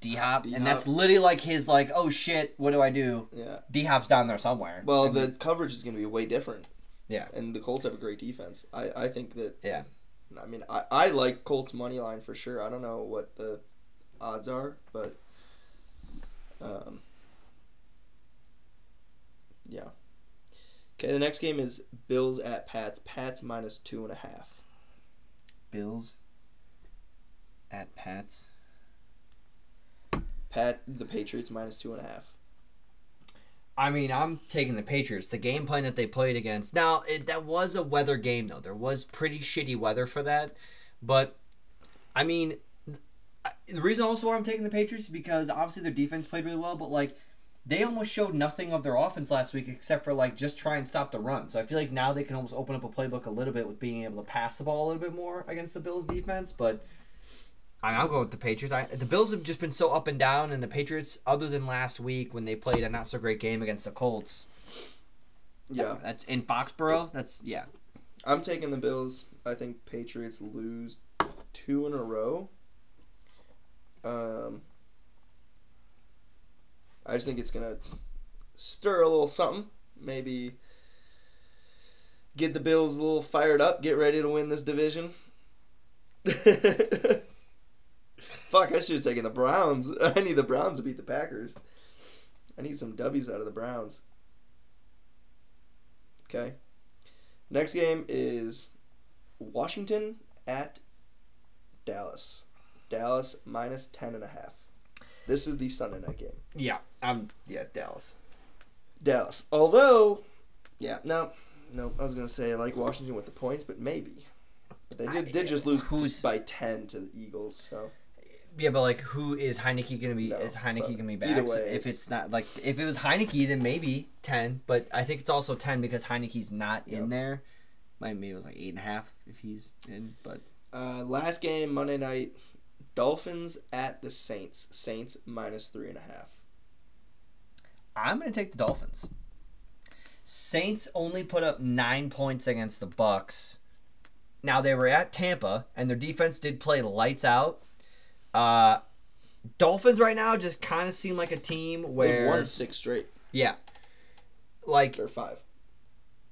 D Hop, and that's literally like his like, oh shit, what do I do? yeah. D Hop's down there somewhere. Well, And- the coverage is gonna be way different. Yeah. And the Colts have a great defense. I, I think that. Yeah. I mean, I, I like Colts money line for sure. I don't know what the odds are, but. Um. Yeah. Okay, the next game is Bills at Pats. Pats minus two and a half. Bills at Pats. Pat the Patriots minus two and a half. I mean, I'm taking the Patriots. The game plan that they played against. Now, it, that was a weather game, though. There was pretty shitty weather for that. But, I mean, I- the reason also why I'm taking the Patriots is because obviously their defense played really well, but, like, they almost showed nothing of their offense last week except for, like, just try and stop the run. So I feel like now they can almost open up a playbook a little bit with being able to pass the ball a little bit more against the Bills' defense. But, I mean, I'll go with the Patriots. I, the Bills have just been so up and down, and the Patriots, other than last week when they played a not so great game against the Colts, Yeah. that's in Foxborough. That's yeah. I'm taking the Bills. I think Patriots lose two in a row. Um, I just think it's gonna stir a little something. Maybe get the Bills a little fired up. Get ready to win this division. [LAUGHS] Fuck! I should have taken the Browns. [LAUGHS] I need the Browns to beat the Packers. I need some W's out of the Browns. Okay. Next game is Washington at Dallas. Dallas minus ten and a half. This is the Sunday night game. Yeah, I'm yeah Dallas. Dallas. Although, yeah, no, no. I was gonna say I like Washington with the points, but maybe. But they did, did just lose Who's- by ten to the Eagles. So Yeah, but like, who is Heinicke gonna be? No, is Heinicke gonna be back? either So way, if it's- it's not like if it was Heinicke, then maybe ten. But I think it's also ten because Heinicke's not Yep. in there. Might maybe it was like eight and a half if he's in. But uh, last game Monday night, Dolphins at the Saints. Saints minus three and a half. I'm gonna take the Dolphins. Saints only put up nine points against the Bucs. Now they were at Tampa, and their defense did play lights out. Uh, Dolphins right now just kind of seem like a team They've where, won six straight. yeah, like Or five.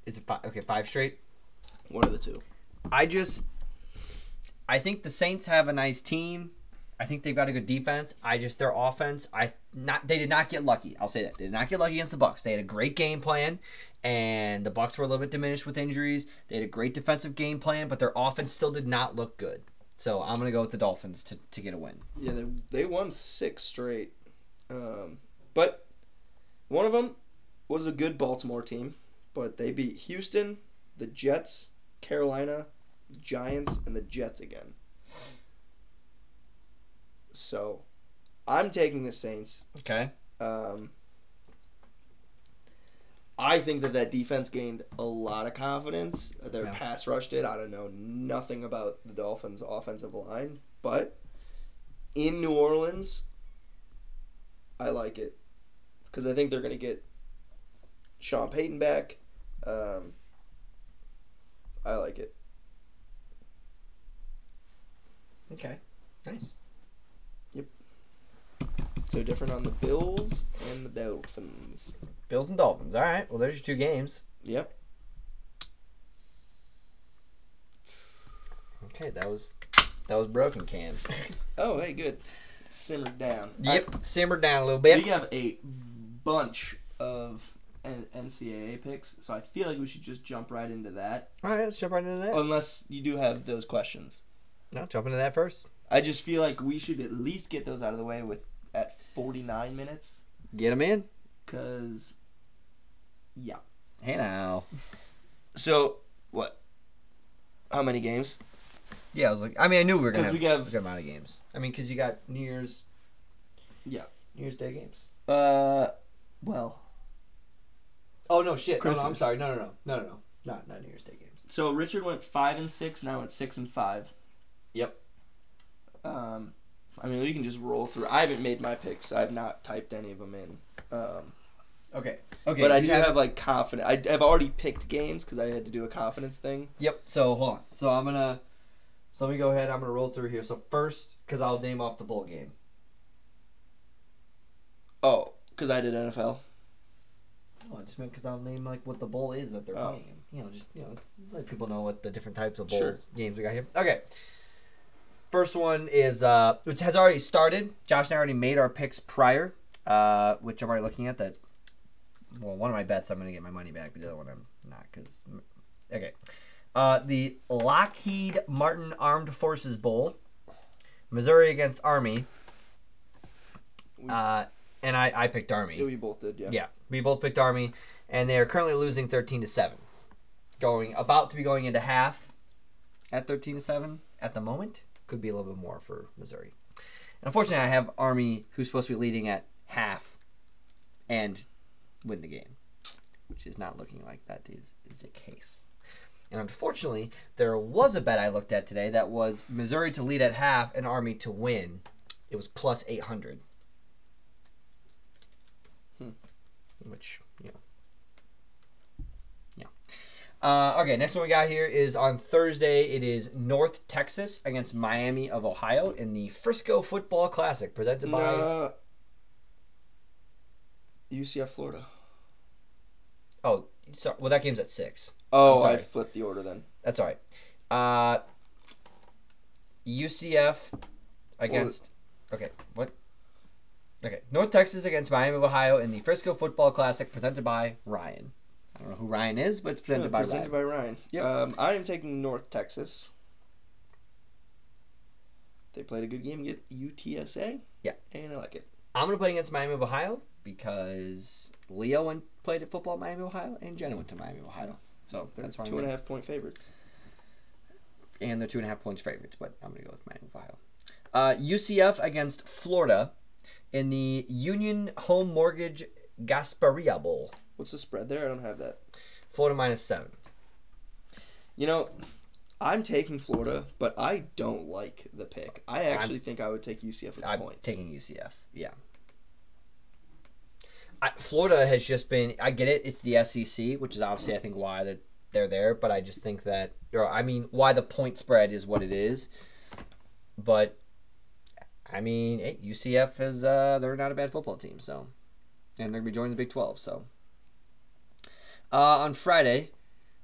is it five? Okay, five straight. One of the two. I just, I think the Saints have a nice team. I think they've got a good defense. I just their offense. I not they did not get lucky. I'll say that they did not get lucky against the Bucs. They had a great game plan, and the Bucs were a little bit diminished with injuries. They had a great defensive game plan, but their offense still did not look good. So I'm gonna go with the Dolphins to, to get a win. Yeah, they, they won six straight. Um, but one of them was a good Baltimore team, but they beat Houston, the Jets, Carolina, Giants, and the Jets again. So I'm taking the Saints. Okay. Um, I think that that defense gained a lot of confidence. Their Yeah. pass rush did. I don't know nothing about the Dolphins' offensive line, but in New Orleans, I like it because I think they're going to get Sean Payton back. Um, I like it. Okay. Nice. So different on the Bills and the Dolphins. Bills and Dolphins. All right. Well, there's your two games. Yep. Okay, that was that was broken cans. [LAUGHS] Oh, hey, good. Simmered down. Yep, simmered down a little bit. We have a bunch of N- NCAA picks, so I feel like we should just jump right into that. All right, let's jump right into that. Unless you do have those questions. no, jump into that first. I just feel like we should at least get those out of the way with at 49 minutes, Get him in. cause yeah. Hey now. [LAUGHS] So what? How many games? Yeah, I was like, I mean, I knew we were gonna have, we have- a good amount of games. I mean, because you got New Year's. Yeah. New Year's Day games. Uh, well, Oh no, shit. No, no, I'm sorry. No, no, no, no, no, no, not not New Year's Day games. so Richard went five and six. Now it's six and five. Yep. Um, I mean, we can just roll through. I haven't made my picks. I've not typed any of them in. Um, Okay. Okay. but I do have like confidence. I, I've already picked games because I had to do a confidence thing. Yep. So hold on. So I'm gonna. So let me go ahead. I'm gonna roll through here. So first, because I'll name off the bowl game. Oh, because I did NFL. Oh, I just meant because I'll name like what the bowl is that they're Oh. playing. You know, just you know, let people know what the different types of bowls Sure. games we got here. Okay. First one is uh, which has already started. Josh and I already made our picks prior, uh, which I'm already looking at. That well, one of my bets I'm gonna get my money back, but the other one I'm not because okay. Uh, the Lockheed Martin Armed Forces Bowl, Missouri against Army. Uh, and I I picked Army. Yeah, we both did. Yeah. Yeah, we both picked Army, and they are currently losing thirteen to seven, going about to be going into half at thirteen to seven at the moment. Could be a little bit more for Missouri. And unfortunately, I have Army, who's supposed to be leading at half, and win the game, which is not looking like that is is the case. And unfortunately, there was a bet I looked at today that was Missouri to lead at half and Army to win. It was plus eight hundred. Hmm. which you know yeah uh, okay next one we got here is on thursday. It is north texas against miami of ohio in the frisco football classic presented by Uh, UCF Florida. oh so well that game's at six. Oh. I flipped the order then. that's all right. Uh ucf against okay what? Okay north texas against miami of ohio in the frisco football classic presented by ryan i don't know who ryan is but it's presented by presented ryan by Ryan. Yep. Um, I am taking North Texas. They played a good game against UTSA. Yeah. And I like it. I'm gonna play against Miami of Ohio because Leo went played at football at Miami, Ohio, and Jenna went to Miami, Ohio. So They're that's why I'm two and gonna- half point favorites. and they're two and a half points favorites, but I'm gonna go with Miami, Ohio. Uh, UCF against Florida in the Union Home Mortgage Gasparilla Bowl. What's the spread there? I don't have that. Florida minus seven. You know, I'm taking Florida, but I don't like the pick. I actually think I would take UCF with I'm points. taking UCF. Yeah. I, Florida has just been. I get it. It's the SEC, which is obviously I think why that they're there. But I just think that, or I mean, why the point spread is what it is. But I mean, hey, UCF is uh, they're not a bad football team, so and they're gonna be joining the Big Twelve. So uh, on Friday,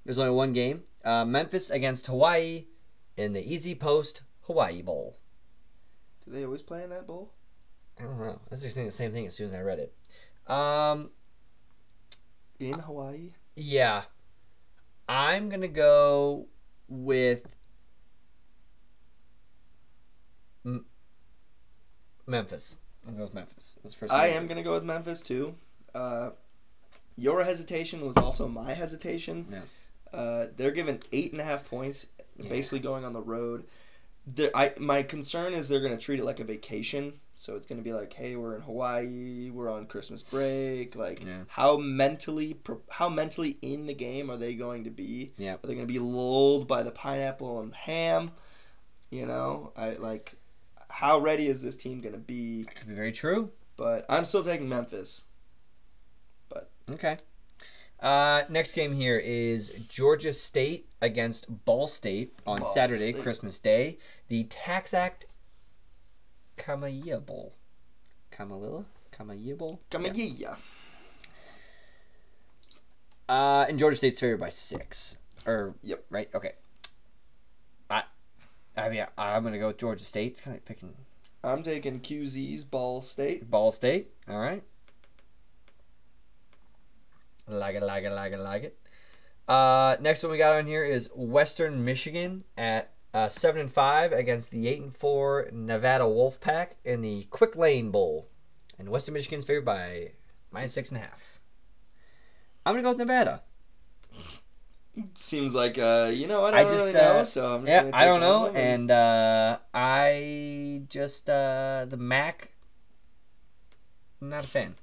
there's only one game: uh, Memphis against Hawaii in the Easy Post Hawaii Bowl. Do they always play in that bowl? I don't know. I was just thinking the same thing as soon as I read it. Um, In Hawaii? yeah, I'm gonna go with M- Memphis. I'm gonna go with Memphis. That's first. I am gonna go with Memphis too. Uh, your hesitation was also my hesitation. Yeah. Uh, they're given eight and a half points, Yeah. basically going on the road. They're, I my concern is they're gonna treat it like a vacation. So it's gonna be like, hey, we're in Hawaii, we're on Christmas break. Like, Yeah. how mentally how mentally in the game are they going to be? Yeah. Are they gonna be lulled by the pineapple and ham? You know, I like. How ready is this team gonna be? Could be very true. But I'm still taking Memphis. Okay. Uh, next game here is Georgia State against Ball State on Ball Saturday, State. Christmas Day. The Tax Act Kamaiya Bowl. Kamalilla? Bowl? Come Yeah. Uh, and Georgia State's favored by six. Or Yep. right? Okay. I, I mean, I'm gonna go with Georgia State. It's kind of picking I'm taking QZ's Ball State. Ball State. All right. Like it, like it, like it, like it. Uh, next one we got on here is Western Michigan at uh, seven and five against the eight and four Nevada Wolfpack in the Quick Lane Bowl, and Western Michigan's favored by minus six and a half. I'm gonna go with Nevada. [LAUGHS] Seems like uh, you know what? I I just, really know, uh, so I'm just Yeah, I don't know, one of them. and uh, I just uh, the MAC. Not a fan.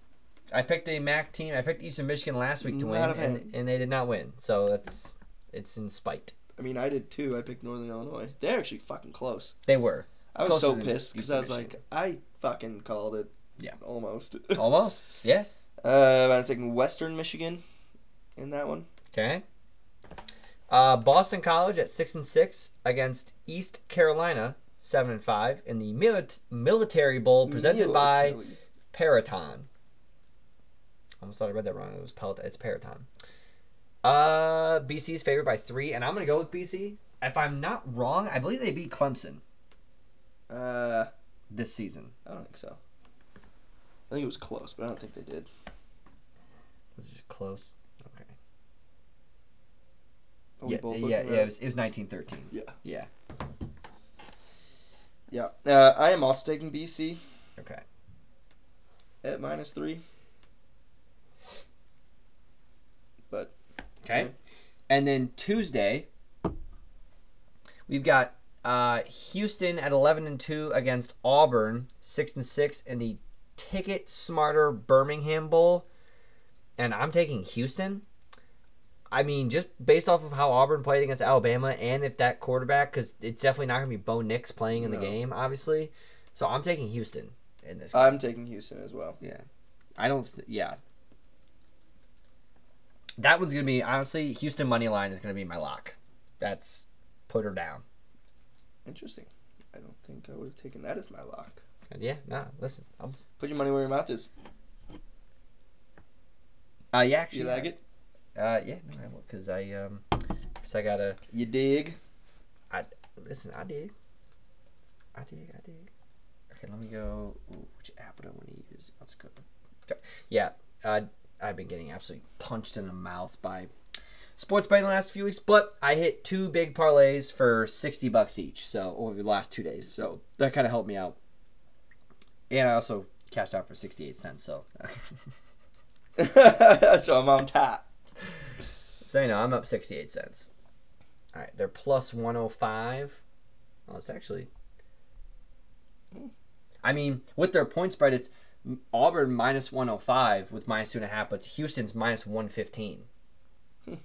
I picked a MAC team. I picked Eastern Michigan last week to Not win, and, and they did not win. So that's it's in spite. I mean, I did too. I picked Northern Illinois. They're actually fucking close. They were I was so Closer than pissed because I was like, I fucking called it. Yeah. Almost. [LAUGHS] almost, yeah. Uh, I'm taking Western Michigan in that one. Okay. Uh, Boston College at six and six against East Carolina seven and five in the milit- Military Bowl presented by Military. Peraton. Almost thought I read that wrong. It was Peloton. It's Peraton. Uh, BC is favored by three, and I'm gonna go with BC. If I'm not wrong, I believe they beat Clemson Uh, this season. I don't think so. I think it was close, but I don't think they did. Was it close? Okay. Are we Yeah, both yeah, looking yeah. It it? was, it was 1913. Yeah. Yeah. Yeah. Uh, I am also taking BC Okay. at minus three. But Okay. And then Tuesday, we've got uh, Houston at 11 and 2 against Auburn, 6 and 6 in the Ticket Smarter Birmingham Bowl. And I'm taking Houston. I mean, just based off of how Auburn played against Alabama, and if that quarterback, because it's definitely not going to be Bo Nix playing in the game, obviously. So I'm taking Houston in this. I'm taking Houston as well. Yeah. I don't. Th- yeah. That one's gonna be honestly Houston money line is gonna be my lock. That's put her down. Interesting. I don't think I would have taken that as my lock. Yeah. Nah. Listen. I'm, Put your money where your mouth is. uh. Yeah. Actually. You like it? Uh. Yeah. No. I will. Cause I um. Cause I gotta. You dig? I Listen. I did. I did. I did. Okay. Let me go. Ooh, which app would I want to use? Let's go. Okay, Yeah. Uh. I've been getting absolutely punched in the mouth by sports betting the last few weeks, but I hit two big parlays for sixty bucks each. So over the last two days, so that kind of helped me out. And I also cashed out for sixty eight cents. So, [LAUGHS] so I'm on top. so you know I'm up sixty eight cents. All right, they're plus one hundred five. Oh, it's actually. Hmm. I mean, with their point spread, it's Auburn minus one hundred five with minus two and a half, but Houston's minus one fifteen. Hmm.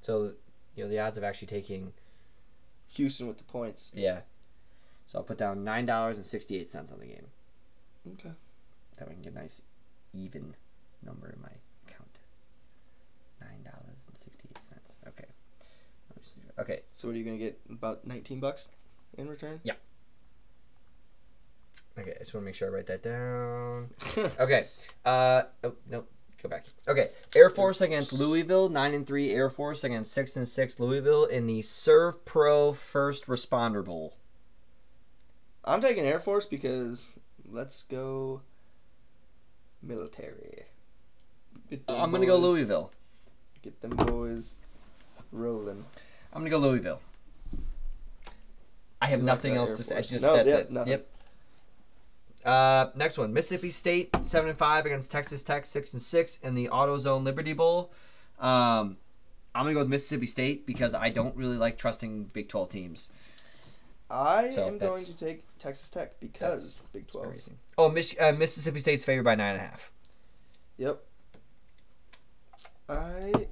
So, you know, the odds of actually taking Houston with the points. Yeah. So I'll put down nine dollars and sixty eight cents on the game. Okay. That way I can get a nice even number in my account. Nine dollars and sixty eight cents. Okay. Let me see. Okay. So what are you gonna get? About 19 bucks in return? Okay. I just want to make sure I write that down. [LAUGHS] Okay. Uh. Oh no. Go back. Okay. Air Force against Louisville. Nine and three. Air Force against six and six. Louisville in the Serve Pro First Responder Bowl. I'm taking Air Force because let's go military. I'm gonna go Louisville. Get them boys rolling. I'm gonna go Louisville. I have You nothing that else to say. Just No, that's yeah, it. nothing. Yep. Uh, next one, Mississippi State seven and five against Texas Tech six and six in the AutoZone Liberty Bowl. Um, I'm gonna go with Mississippi State because I don't really like trusting Big Twelve teams. I So am going to take Texas Tech because Big 12. Crazy. Oh, Mich- uh, Mississippi State's favored by nine and a half. Yep. I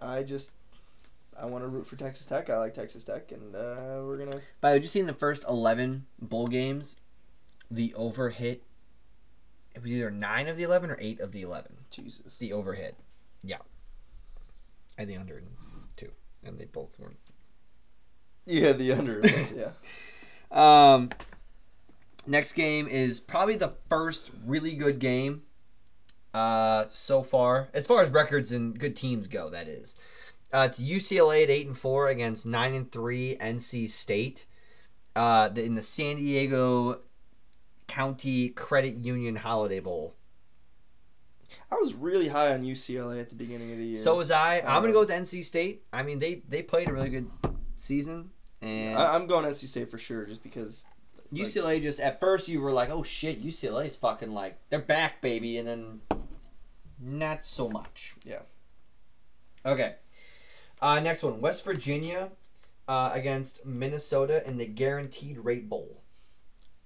I just I want to root for Texas Tech. I like Texas Tech, and uh, we're gonna. By the way, did you see in the first eleven bowl games, the over hit? It was either nine of the eleven or eight of the eleven. Jesus. The over hit, yeah, and the under two, and they both weren't. You had the under. yeah. [LAUGHS] Um, next game is probably the first really good game uh, so far, as far as records and good teams go. That is, uh, it's UCLA at eight and four against nine and three NC State, uh, the- in the San Diego County Credit Union Holiday Bowl. I was really high on UCLA at the beginning of the year. So was I. I'm gonna Um, go with NC State. I mean, they they played a really good season, and I, I'm going NC State for sure, just because. UCLA just at first you were like, oh shit, UCLA's fucking like they're back, baby, and then not so much. Yeah. Okay. Uh, next one, West Virginia uh, against Minnesota in the Guaranteed Rate Bowl.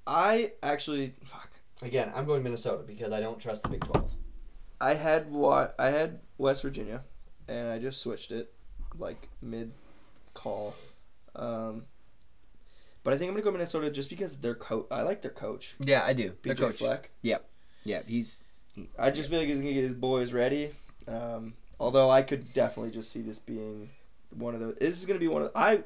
I actually fuck. Again, I'm going Minnesota because I don't trust the Big Twelve. I had what I had West Virginia, and I just switched it, like mid call. Um, but I think I'm gonna go Minnesota just because their coach. I like their coach, Yeah, I do. Their PJ coach. Fleck. Yeah, he's I just feel like he's gonna get his boys ready. Um, although I could definitely just see this being one of those. This is gonna be one of. I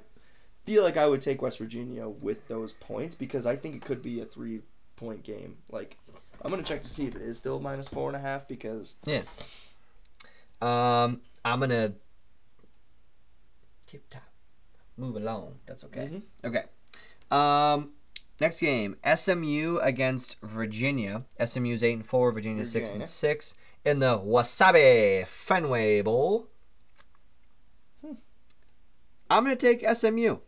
feel like I would take West Virginia with those points because I think it could be a three point game. Like I'm gonna check to see if it is still minus four and a half because Um, I'm gonna tip top, move along. That's okay. Mhm. Okay. Um, next game: SMU against Virginia. SMU's eight and four. Virginia's six and six in the Wasabi Fenway Bowl. Hmm. I'm gonna take SMU.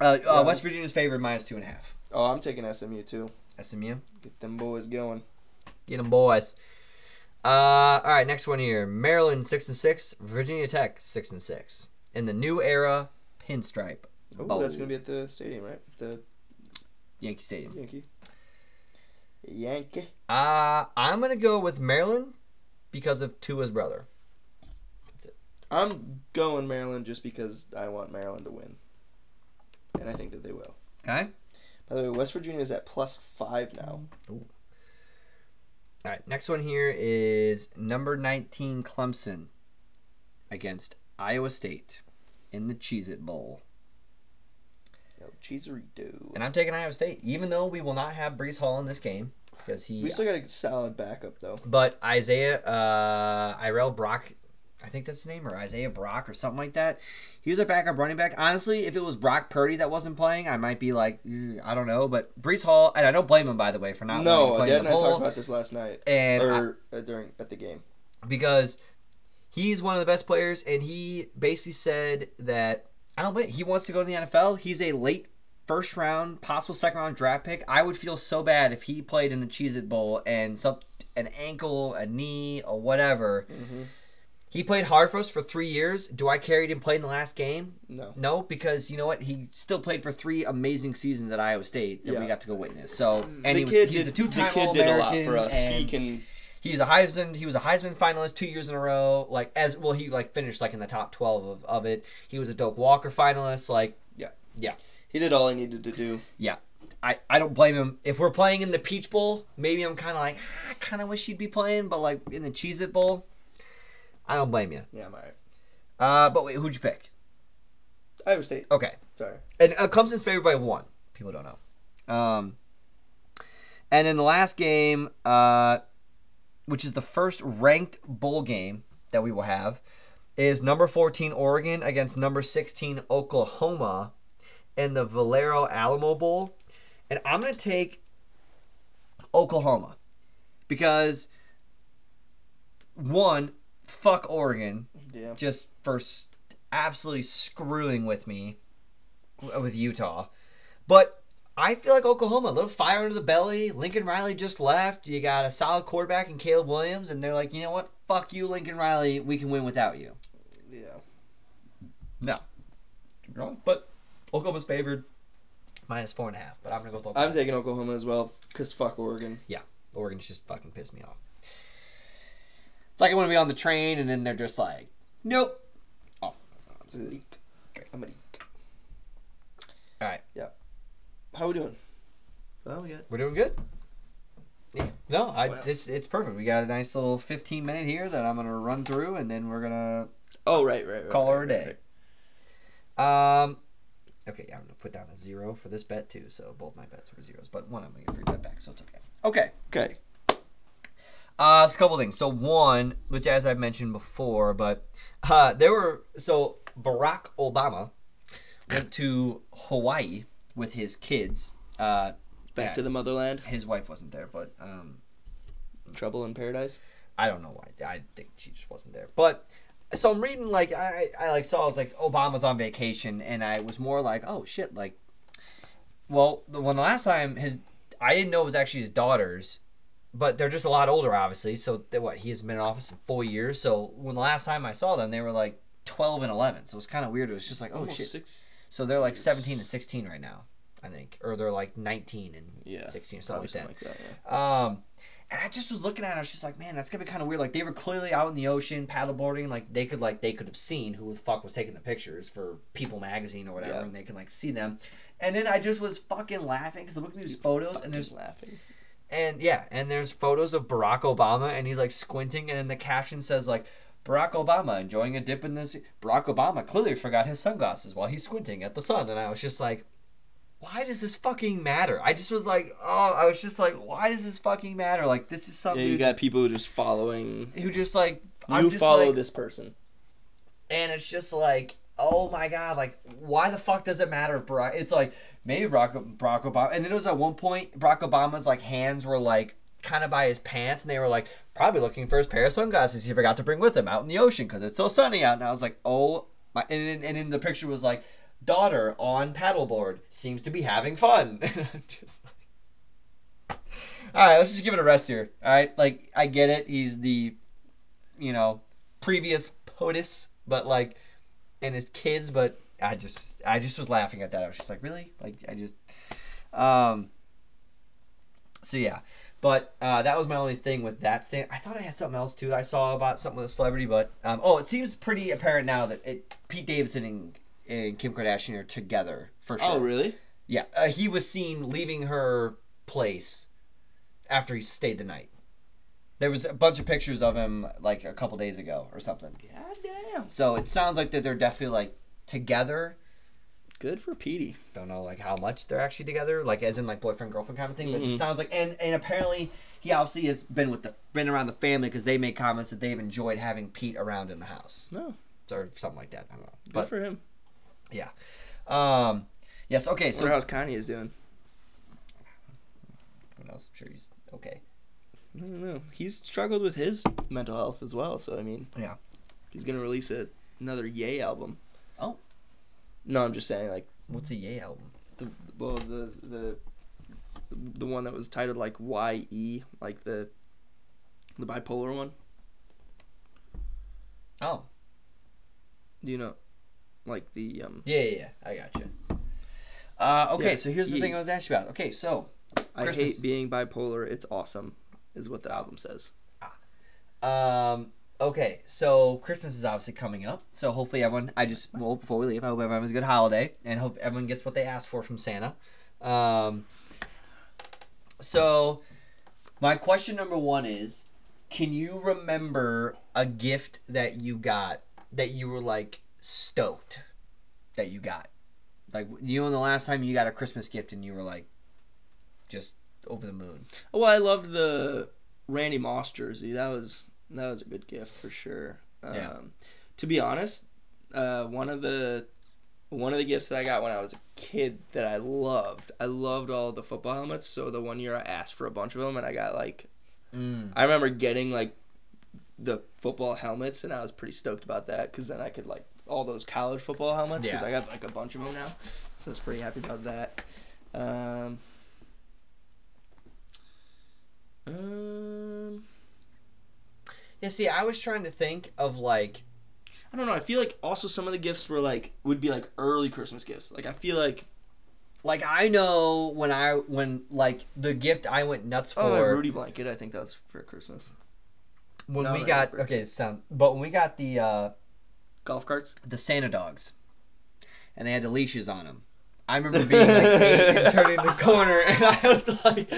Uh, uh. West Virginia's favored minus two and a half. oh I'm taking SMU too. SMU. Get them boys going. Get them boys. Uh, all right, next one here. Maryland six and six. Virginia Tech six and six. In the new era pinstripe Oh, bowl. that's gonna be at the stadium, right? The Yankee Stadium. Yankee. Yankee. Uh, I'm gonna go with Maryland because of Tua's brother. That's it. I'm going Maryland just because I want Maryland to win, and I think that they will. Okay. By the way, West Virginia is at plus five now. All right, next one here is number 19 Clemson against Iowa State in the Cheez It Bowl. Yo, Cheeserito. And I'm taking Iowa State, even though we will not have Breece Hall in this game because he. We still got a solid backup though. But Isaiah, uh, Irel Brock, I think that's the name, or Isaiah Brock, or something like that. He was a backup running back. Honestly, if it was Brock Purdy that wasn't playing, I might be like, "Eh, I don't know. But Breece Hall, and I don't blame him by the way for not No, letting Dad and I talked about this last night, and or uh, during at the game. because he's one of the best players, and he basically said that I don't. He wants to go to the NFL. He's a late first round, possible second round draft pick. I would feel so bad if he played in the Cheez It Bowl and some an ankle, a knee, or whatever. Mm-hmm. He played hard for us for three years. Do I care he didn't play in the last game? No. No, because you know what? He still played for three amazing seasons at Iowa State that we got to go witness. So, and the he was, kid he's did, a two-time the kid did a lot for us. He can. He's a Heisman. He was a Heisman finalist two years in a row. Like as well, he like finished like in the top twelve of, of it. He was a Doak Walker finalist. Like yeah. He did all he needed to do. Yeah. I, I don't blame him. If we're playing in the Peach Bowl, maybe I'm kind of like "Ah, I kind of wish he'd be playing. But like in the Cheez It Bowl, I don't blame you. Yeah, I'm alright. Uh, but wait, who'd you pick? Iowa State. Okay, Sorry. and uh, Clemson's favored by one. People don't know. Um, and in the last game, uh, which is the first ranked bowl game that we will have, is number 14 Oregon against number 16 Oklahoma in the Valero Alamo Bowl. And I'm going to take Oklahoma because, one, fuck Oregon Yeah. just for absolutely screwing with me with Utah. But I feel like Oklahoma, a little fire under the belly. Lincoln Riley just left. You got a solid quarterback in Caleb Williams, and they're like, you know what? Fuck you, Lincoln Riley. We can win without you. Yeah. No. You're wrong. But Oklahoma's favored minus four and a half. But I'm going to go with Oklahoma. I'm taking Oklahoma as well because fuck Oregon. Yeah, Oregon's just fucking pissed me off. It's like I want to be on the train, and then they're just like, nope. I'm a leak. I'm a leak. All right. Yeah. How we doing? Well, we got. We're doing good. Yeah. No, I, Well. it's it's perfect. We got a nice little 15 minute here that I'm gonna run through, and then we're gonna Oh right, right, right. Call right, her a day. right. um. Okay, yeah, I'm gonna put down a zero for this bet too. So both my bets were zeros, but one I'm gonna get free bet back, so it's okay. Okay. Okay. Uh, so a couple things. So one, which as I've mentioned before, but uh, there were so Barack Obama went to Hawaii with his kids. Uh, Back Yeah. to the motherland. his wife wasn't there, but um, Trouble in paradise. I don't know why. I think she just wasn't there. But so I'm reading like I I like saw I was like Obama's on vacation, and I was more like oh shit like. Well, the one last time his I didn't know it was actually his daughters, but they're just a lot older, obviously. So they, what he has been in office in four years. So when the last time I saw them, they were like twelve and eleven. So it was kind of weird. It was just like oh Almost shit. six. So they're like years. seventeen and sixteen right now, I think, or they're like nineteen and Yeah. sixteen or something like that. like that. Yeah. Um, and I just was looking at it. I was just like, man, that's gonna be kind of weird. Like they were clearly out in the ocean paddleboarding. Like they could like they could have seen who the fuck was taking the pictures for People Magazine or whatever, Yeah. and they can like see them. And then I just was fucking laughing because I'm looking at these photos and there's laughing. And yeah, and there's photos of Barack Obama, and he's like squinting, and then the caption says like. Barack Obama enjoying a dip in this. Barack Obama clearly forgot his sunglasses while he's squinting at the sun, and I was just like, why does this fucking matter? I just was like, oh, I was just like, why does this fucking matter? Like, this is Yeah, something you got people who just following. who just like, You I'm just follow like, this person. and it's just like, oh my god, like, why the fuck does it matter if Barack? It's like maybe Barack, Barack Obama, and then it was at one point Barack Obama's like hands were like kind of by his pants, and they were like probably looking for his pair of sunglasses he forgot to bring with him out in the ocean because it's so sunny out. And I was like, oh my, and then- and in the picture was like daughter on paddleboard seems to be having fun. [LAUGHS] And I'm just all right, let's just give it a rest here. All right, like I get it, he's the, you know, previous POTUS, but like, and his kids, but I just, I just was laughing at that. I was just like, really, like I just, um. So yeah, but uh, that was my only thing with that stand. I thought I had something else too. I saw about something with a celebrity, but um, oh, it seems pretty apparent now that it, Pete Davidson and, and Kim Kardashian are together for sure. Oh, really? Yeah, uh, he was seen leaving her place after he stayed the night. There was a bunch of pictures of him like a couple days ago or something. God damn. So it sounds like that they're definitely like together. Good for Petey. Don't know like how much they're actually together, like as in like boyfriend girlfriend kind of thing. But it Mhm. just sounds like and and apparently he obviously has been with the been around the family because they made comments that they've enjoyed having Pete around in the house No, or something like that. I don't know. good But for him. Yeah, um, yes, okay. So So how's Kanye is doing? who knows? I'm sure he's okay. I don't know. He's struggled with his mental health as well. So I mean, Yeah. he's gonna release a, another Yay album. Oh. No, I'm just saying like What's a Yay album? the well the the the one that was titled like Y E like the the bipolar one. Oh. Do you know? Like the um. Yeah, yeah, yeah. I got you. Uh, okay, Yeah, so here's the ye- thing I was asking about. Okay, so I hate being bipolar. It's awesome, is what the album says. Ah. um, okay, so Christmas is obviously coming up. So hopefully everyone, I just well before we leave, I hope everyone has a good holiday and hope everyone gets what they asked for from Santa. Um, so my question number one is, can you remember a gift that you got that you were like stoked that you got? Like you know the last time you got a Christmas gift and you were like just over the moon. Well, I loved the Randy Moss jersey. That was that was a good gift for sure. Um, Yeah. To be honest, uh, one of the one of the gifts that I got when I was a kid that I loved. I loved all the football helmets. So the one year I asked for a bunch of them, and I got like Mm. I remember getting like the football helmets, and I was pretty stoked about that because then I could like all those college football helmets because Yeah. I got like a bunch of them now. So I was pretty happy about that. Um, um, Yeah, see, I was trying to think of like I don't know. I feel like also some of the gifts were like would be like early Christmas gifts. Like I feel like like I know when I when like the gift I went nuts for oh, Rudy blanket. I think that was for Christmas. when No, we got okay sound but when we got the uh Golf carts. the Santa dogs and they had the leashes on them. I remember being like eight and [LAUGHS] turning the corner and I was like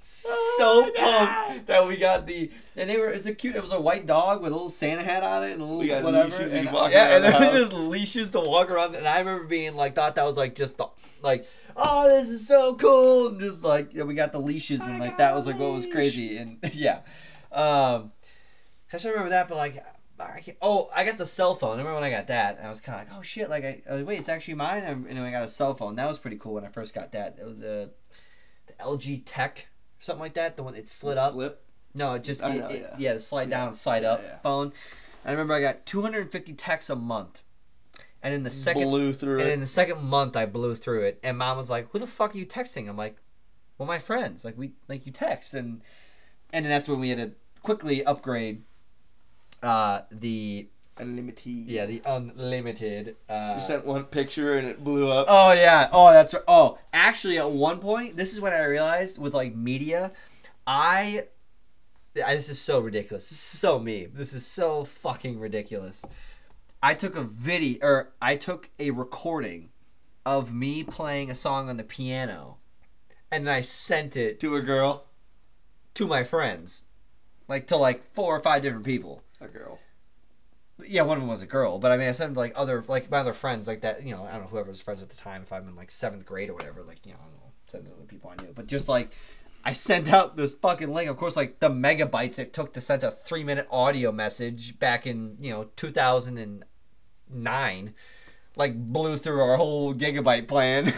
so Oh pumped that we got the and they were it's a cute it was a white dog with a little Santa hat on it and a little We got whatever leashes and, walk yeah and the there was just leashes to walk around and I remember being like thought that was like just the like oh this is so cool and just like yeah, we got the leashes and I like that was like what was crazy and [LAUGHS] yeah. Um I just remember that but like I oh I got the cell phone I remember when I got that and I was kind of like oh shit like I, I was wait it's actually mine and and I got a cell phone that was pretty cool when I first got that it was the the LG Tech or something like that the one that slid up Flip. no, it just it, yeah. yeah. the slide down, slide Yeah, up yeah. phone. I remember I got 250 texts a month, and in the second blew through and it. in the second month I blew through it. And mom was like, "Who the fuck are you texting?" I'm like, "Well, my friends. Like we like you text." And and then that's when we had to quickly upgrade uh the Unlimited. yeah the unlimited uh You sent one picture and it blew up. Oh yeah. Oh, that's right. Oh, actually, at one point, this is when I realized with like media, I. I- This is so ridiculous. This is so me. This is so fucking ridiculous. I took a video, or I took a recording of me playing a song on the piano, and I sent it to a girl. to my friends, like to like four or five different people. A girl. Yeah, one of them was a girl, but I mean, I sent like other like my other friends like that. You know, I don't know whoever was friends at the time. If I'm in like seventh grade or whatever, like you know, I don't know, send to other people I knew. But just like, I sent out this fucking link. Of course, like the megabytes it took to send a three minute audio message back in you know 2009, like blew through our whole gigabyte plan. [LAUGHS]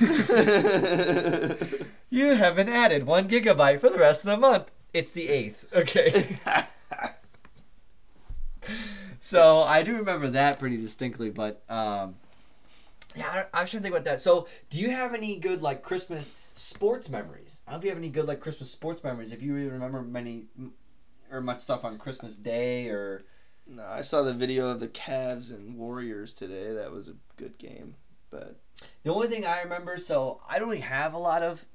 you haven't added one gigabyte for the rest of the month. It's the eighth. Okay. [LAUGHS] so I do remember that pretty distinctly, but um, yeah, I, I was trying to think about that. So, do you have any good like Christmas sports memories? I don't know if you have any good like Christmas sports memories. If you really remember many or much stuff on Christmas Day or no, I saw the video of the Cavs and Warriors today. That was a good game, but the only thing I remember. So I don't really have a lot of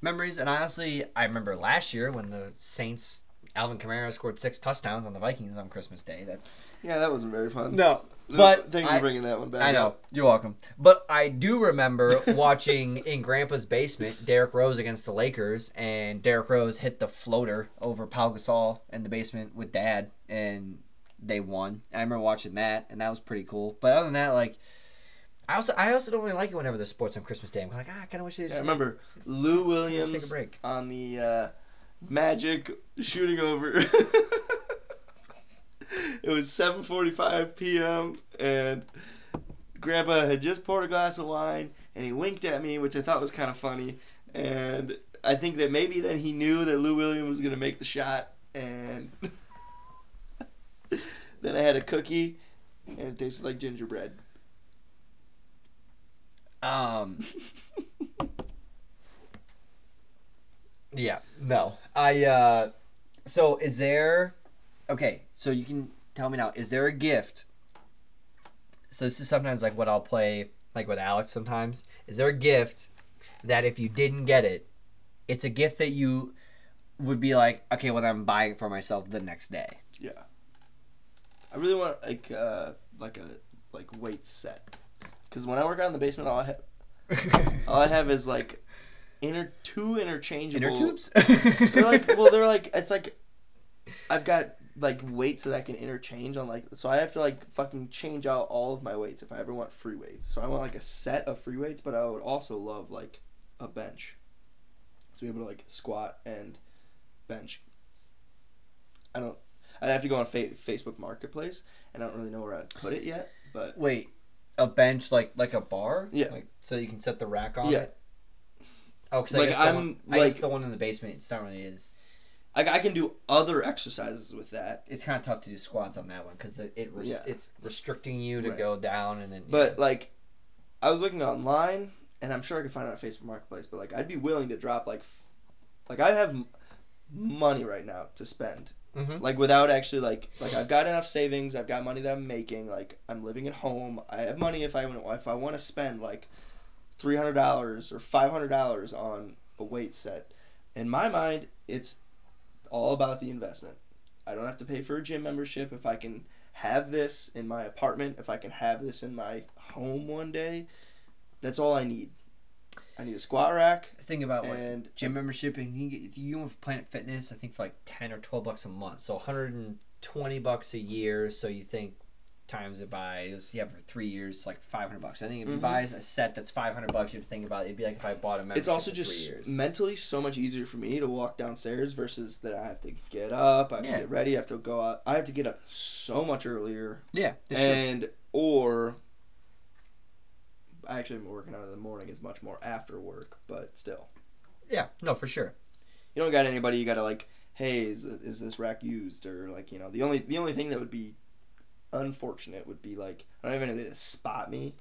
memories, and honestly, I remember last year when the Saints. Alvin Kamara scored six touchdowns on the Vikings on Christmas Day. That's yeah, that wasn't very fun. no, but thank you I- for bringing that one back. I know. up. You're welcome. But I do remember [LAUGHS] watching in Grandpa's basement Derrick Rose against the Lakers, and Derrick Rose hit the floater over Pau Gasol in the basement with Dad, and they won. I remember watching that, and that was pretty cool. But other than that, like, I also I also don't really like it whenever there's sports on Christmas Day. I'm like, ah, I kind of wish they Yeah, I remember Lou Williams take a break. on the uh, Magic shooting over. [LAUGHS] it was 7:45 p.m. and Grandpa had just poured a glass of wine and he winked at me, which I thought was kind of funny. And I think that maybe then he knew that Lou Williams was gonna make the shot, and [LAUGHS] then I had a cookie and it tasted like gingerbread. Um. [LAUGHS] Yeah. No. I. uh So is there? Okay. So you can tell me now. Is there a gift? So this is sometimes like what I'll play like with Alex. Sometimes is there a gift that if you didn't get it, it's a gift that you would be like, okay, well I'm buying it for myself the next day. Yeah. I really want like uh like a like weight set. Cuz when I work out in the basement all I have [LAUGHS] all I have is like inner two interchangeable Inner tubes. [LAUGHS] They're like well they're like it's like I've got like weights that I can interchange on like so I have to like fucking change out all of my weights if I ever want free weights. So I want like a set of free weights, but I would also love like a bench. To be able to like squat and bench. I don't I'd have to go on fa- Facebook Marketplace, and I don't really know where I'd put it yet. But Wait, a bench like like a bar? Yeah. Like, so you can set the rack on Yeah. it. Oh, because Like, I I'm, one, I guess like- the one in the basement. It's not really is. I, I can do other exercises with that. It's kind of tough to do squats on that one because it res- Yeah. it's restricting you to Right. go down and then. But like, I was looking online, and I'm sure I could find it on Facebook Marketplace. But like, I'd be willing to drop like, f- like I have m- money right now to spend. Mhm. Like without actually like like I've got enough savings. I've got money that I'm making. Like I'm living at home. I have money if I want if I want to spend like three hundred dollars or five hundred dollars on a weight set. In my mind, it's all about the investment. I don't have to pay for a gym membership if I can have this in my apartment. If I can have this in my home one day, that's all I need. I need a squat rack. think about what gym membership and you can get you can with Planet Fitness. I think for like ten or twelve bucks a month, so 120 bucks a year. So you think times it buys you have for three years, like 500 bucks. I think if you Mhm. buy a set that's 500 bucks, you have to think about it. It'd be like if I bought a membership. it's also just mentally so much easier for me to walk downstairs versus that I have to get up, I have Yeah. to get ready, I have to go out. I have to get up so much earlier, yeah, that's true. and or I actually am working out in the morning is much more after work, but still, yeah, no, for sure. you don't got anybody. You got to like, hey, is is this rack used or like you know the only the only thing that would be unfortunate would be like I don't even know to spot me.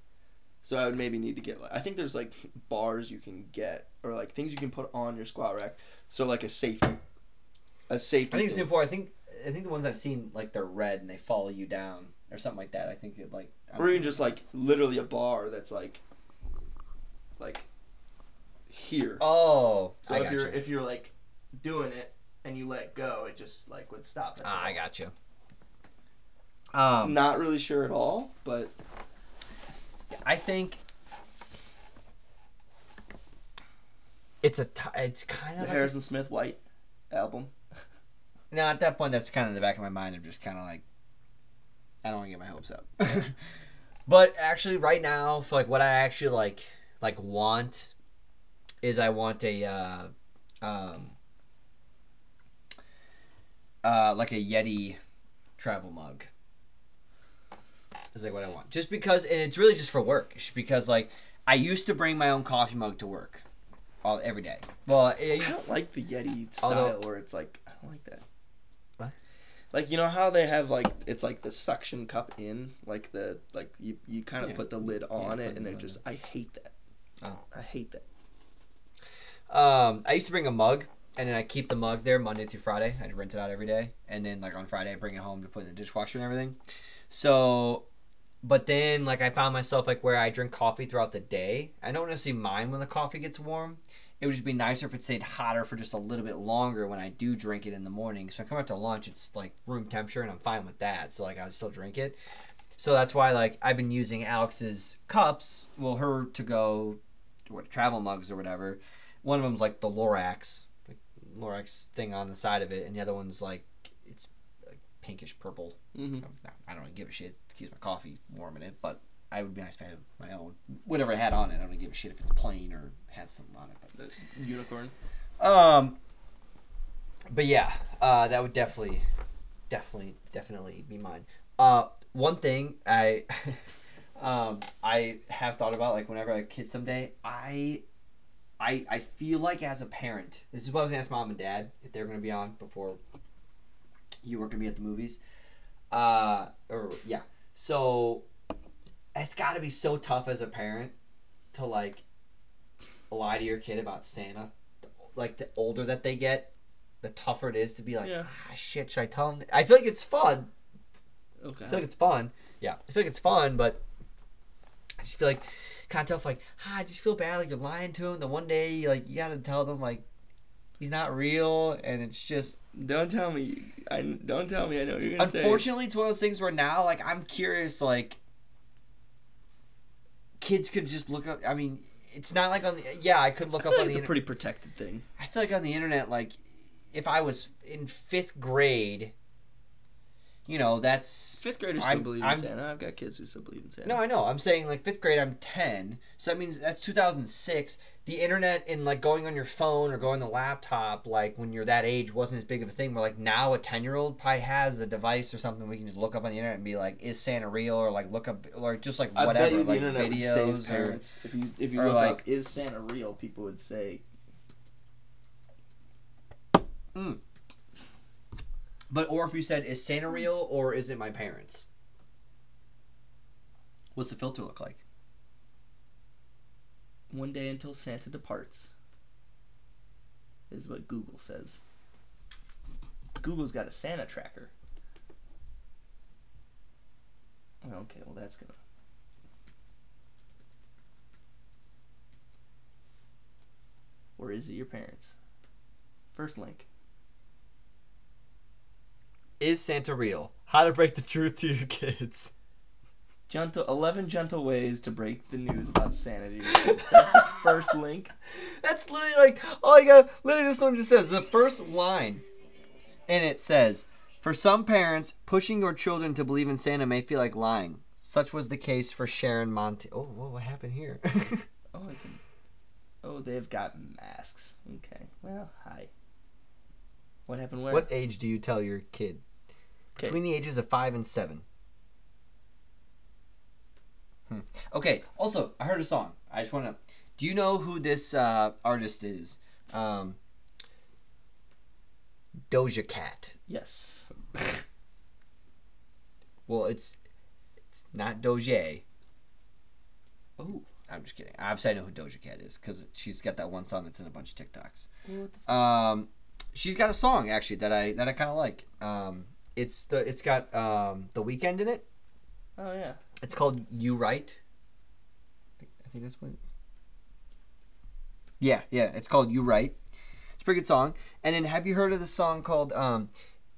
So I would maybe need to get like I think there's like bars you can get or like things you can put on your squat rack. So like a safety, a safety. I think it's before. I think I think the ones I've seen like they're red and they follow you down or something like that. I think it like or even know. just like literally a bar that's like, like, here. oh, so I if you're you. if you're like doing it and you let go, it just like would stop. Ah, I got you. Um, Not really sure at all, but I think it's a t- it's kind the of like Harrison Smith White album. [LAUGHS] Now at that point, that's kind of in the back of my mind. I'm just kind of like, I don't want to get my hopes up. [LAUGHS] but actually, right now, for like what I actually like, like want, is I want a, uh, um, uh, like a Yeti travel mug. Is like what I want, just because, and it's really just for work. It's because like I used to bring my own coffee mug to work, all every day. Well, it, I don't like the Yeti style Although- where it's like I don't like that. What? Like you know how they have like it's like the suction cup in like the like you you kind of Yeah. put the lid on put it and it just I hate that. Oh. I hate that. Um, I used to bring a mug, and then I keep the mug there Monday through Friday. I'd rinse it out every day, and then like on Friday I bring it home to put in the dishwasher and everything. So, but then like I found myself like where I drink coffee throughout the day. I don't necessarily mind when the coffee gets warm. It would just be nicer if it stayed hotter for just a little bit longer when I do drink it in the morning. So I come out to lunch, it's like room temperature, and I'm fine with that. So like I still drink it. So that's why like I've been using Alex's cups, well her to go, what travel mugs or whatever. One of them's like the Lorax, like Lorax thing on the side of it, and the other one's like it's like pinkish purple. Mm-hmm. I don't give a shit. Keeps my coffee warm in it, but I would be nice if I had my own. Whatever I had on it, I don't give a shit if it's plain or has something on it. But The unicorn. um, but yeah, uh, that would definitely, definitely, definitely be mine. Uh, one thing I, [LAUGHS] um, I have thought about like whenever I have kids someday, I, I, I feel like as a parent, this is what I was gonna ask mom and dad if they're gonna be on before you weren't gonna be at the movies. Uh, or yeah, so it's got to be so tough as a parent to like lie to your kid about Santa. Like the older that they get, the tougher it is to be like, Yeah. ah, shit. Should I tell them? I feel like it's fun. Okay. I feel like it's fun. Yeah, I feel like it's fun, but I just feel like kind of tough. Like, ah, I just feel bad. Like you're lying to him. The one day, like you gotta tell them like he's not real, and it's just Don't tell me. I don't tell me. I know what you're gonna say. Unfortunately, it's one of those things where now, like, I'm curious, like, kids could just look up. I mean, it's not like on the. Yeah, I could look I up feel on like the. it's a inter- pretty protected thing. I feel like on the internet, like, if I was in fifth grade, you know, that's Fifth graders still I'm- believe I'm- in Santa. I've got kids who still believe in Santa. No, I know. I'm saying like fifth grade. I'm ten, so that means that's 2006. The internet and like going on your phone or going on the laptop, like when you're that age, wasn't as big of a thing. Where like now a 10 year old probably has a device or something we can just look up on the internet and be like, is Santa real? Or like look up or just like I whatever, bet you the like internet would videos save or parents. If you if you or look like- up is Santa real, people would say hmm. But or if you said, is Santa real or is it my parents? What's the filter look like? One day until Santa departs. Is what Google says. Google's got a Santa tracker. Okay, well that's gonna. Or is it your parents? First link. Is Santa real? How to break the truth to your [LAUGHS] kids. Gentle, 11 gentle ways to break the news about Santa to your kids. [LAUGHS] That's the first link. That's literally like all I got. Literally, this one just says the first line, and it says, "For some parents, pushing your children to believe in Santa may feel like lying. Such was the case for Sharon Monte." Oh, whoa, what happened here? [LAUGHS] Oh, I can... oh, they've got masks. Okay. Well, hi. What happened where? what age do you tell your kid? Between the ages of five and seven. Hmm. Okay. Also, I heard a song. I just want to. Do you know who this uh, artist is? Um, Doja Cat. Yes. [LAUGHS] Well, it's it's not Doja. Oh. I'm just kidding. Obviously, I know who Doja Cat is because she's got that one song that's in a bunch of TikToks. What the Um, she's got a song actually that I that I kind of like. Um, it's the it's got um the Weeknd in it. Oh, yeah. It's called You Right. I think that's what it's. Yeah, yeah. It's called You Right. It's a pretty good song. And then, have you heard of the song called um,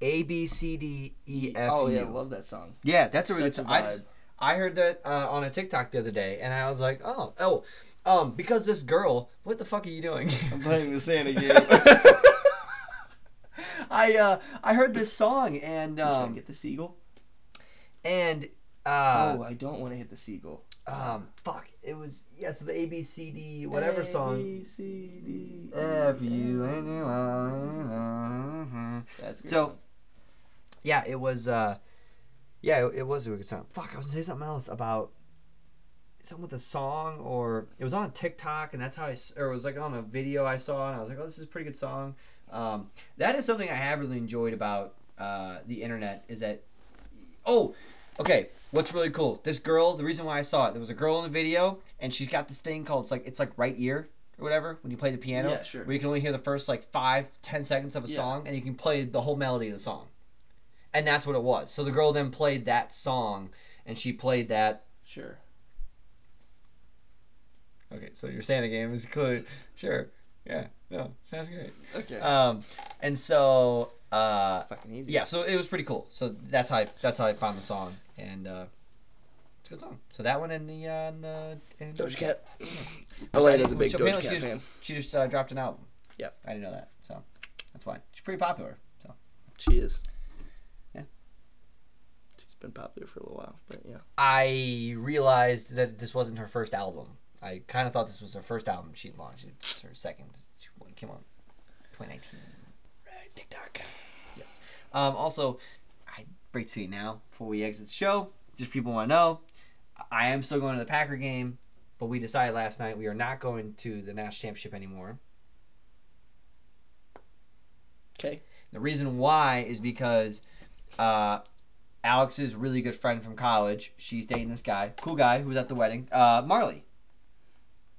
A B C D E F oh, yeah, I Love that song. Yeah, that's a really Such good song. I just I heard that uh, on a TikTok the other day, and I was like, oh, oh, um, because this girl, what the fuck are you doing? I'm playing the Santa [LAUGHS] game. I uh, I heard this song and Should I um, get the seagull? and uh, oh, I don't want to hit the seagull. um, fuck, it was yeah. So the A B C D whatever song. A, C, D, If you and you are- That's So- song. Yeah, it was. uh Yeah, it, it was a good song. Fuck, I was gonna say something else about something with a song, or it was on TikTok, and that's how I, or it was like on a video I saw, and I was like, oh, this is a pretty good song. Um, that is something I have really enjoyed about uh, the internet is that, oh, okay, what's really cool? This girl, the reason why I saw it, there was a girl in the video, and she's got this thing called it's like it's like right ear or whatever when you play the piano, Yeah, sure. where you can only hear the first like five, ten seconds of a Yeah. song, and you can play the whole melody of the song. And that's what it was. So the girl then played that song, and she played that Sure. Okay, so your Santa game is clearly sure. Yeah, no, sounds great. Okay. Um, and so uh, It's fucking easy. yeah, so it was pretty cool. So that's how I, that's how I found the song, and uh, it's a good song. So that one and the uh, and the and Doja Cat. Which Elena's I- a big which Doja Cat fan. She just uh, dropped an album. Yep. I didn't know that, so that's why she's pretty popular. So She is. Yeah. She's been popular for a little while, but yeah. I realized that this wasn't her first album. I kind of thought this was her first album she launched. It's her second. She came on 2019. TikTok. Yes. Um, also, I break to you now before we exit the show. Just people want to know, I am still going to the Packer game, but we decided last night we are not going to the national championship anymore. Okay. The reason why is because uh, Alex's really good friend from college, she's dating this guy, cool guy who was at the wedding, uh, Marley.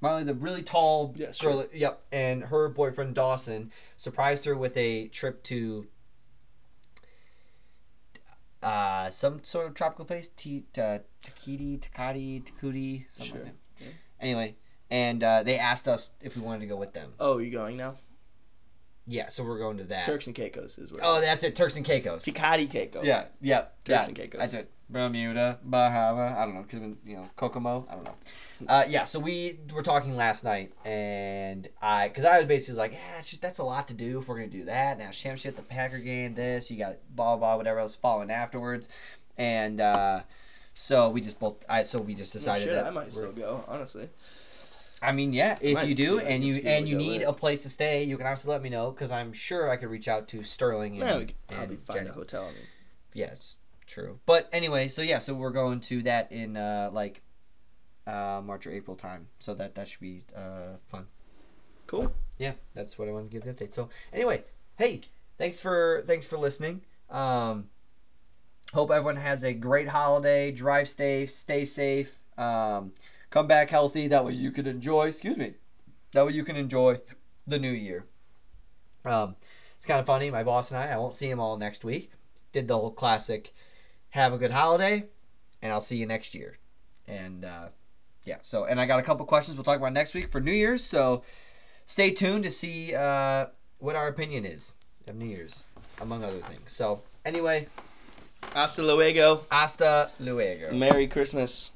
Marley, the really tall Yes, girl. Yep. And her boyfriend Dawson surprised her with a trip to uh, some sort of tropical place, T- uh, Takiti, Takati, Takuti, something Sure. like that. Anyway, and uh, they asked us if we wanted to go with them. Oh, you going now? Yeah, so we're going to that. Turks and Caicos is where. oh, that's it. Turks and Caicos. Tikati Caicos. Yeah, yeah, Turks yeah. and Caicos. That's it. Bermuda, Bahama. I don't know. Could have been, you know, Kokomo. I don't know. Uh, yeah. So we were talking last night, and I, because I was basically like, yeah, it's just that's a lot to do if we're gonna do that. Now championship, the Packer game, this, you got blah blah, whatever else following afterwards, and uh, so we just both, I, so we just Well, decided shit, that I might still go. Honestly. I mean, yeah, if Might you do, and you and you need with. a place to stay, you can obviously let me know because I'm sure I could reach out to Sterling and, Yeah, we could probably and find Jenny. a hotel. I mean, Yeah, it's true. But anyway, so yeah, so we're going to that in uh, like uh, March or April time. So that that should be uh, fun. cool. Yeah, that's what I want to give the update. So anyway, hey, thanks for thanks for listening. Um, hope everyone has a great holiday. Drive safe, stay safe. Um, come back healthy. That way you can enjoy. Excuse me. That way you can enjoy the new year. Um, it's kind of funny. My boss and I, I won't see him all next week. Did the whole classic, have a good holiday, and I'll see you next year. And uh, yeah, so and I got a couple questions we'll talk about next week for New Year's. So stay tuned to see uh, what our opinion is of New Year's, among other things. So anyway, Hasta luego. hasta luego. Merry Christmas.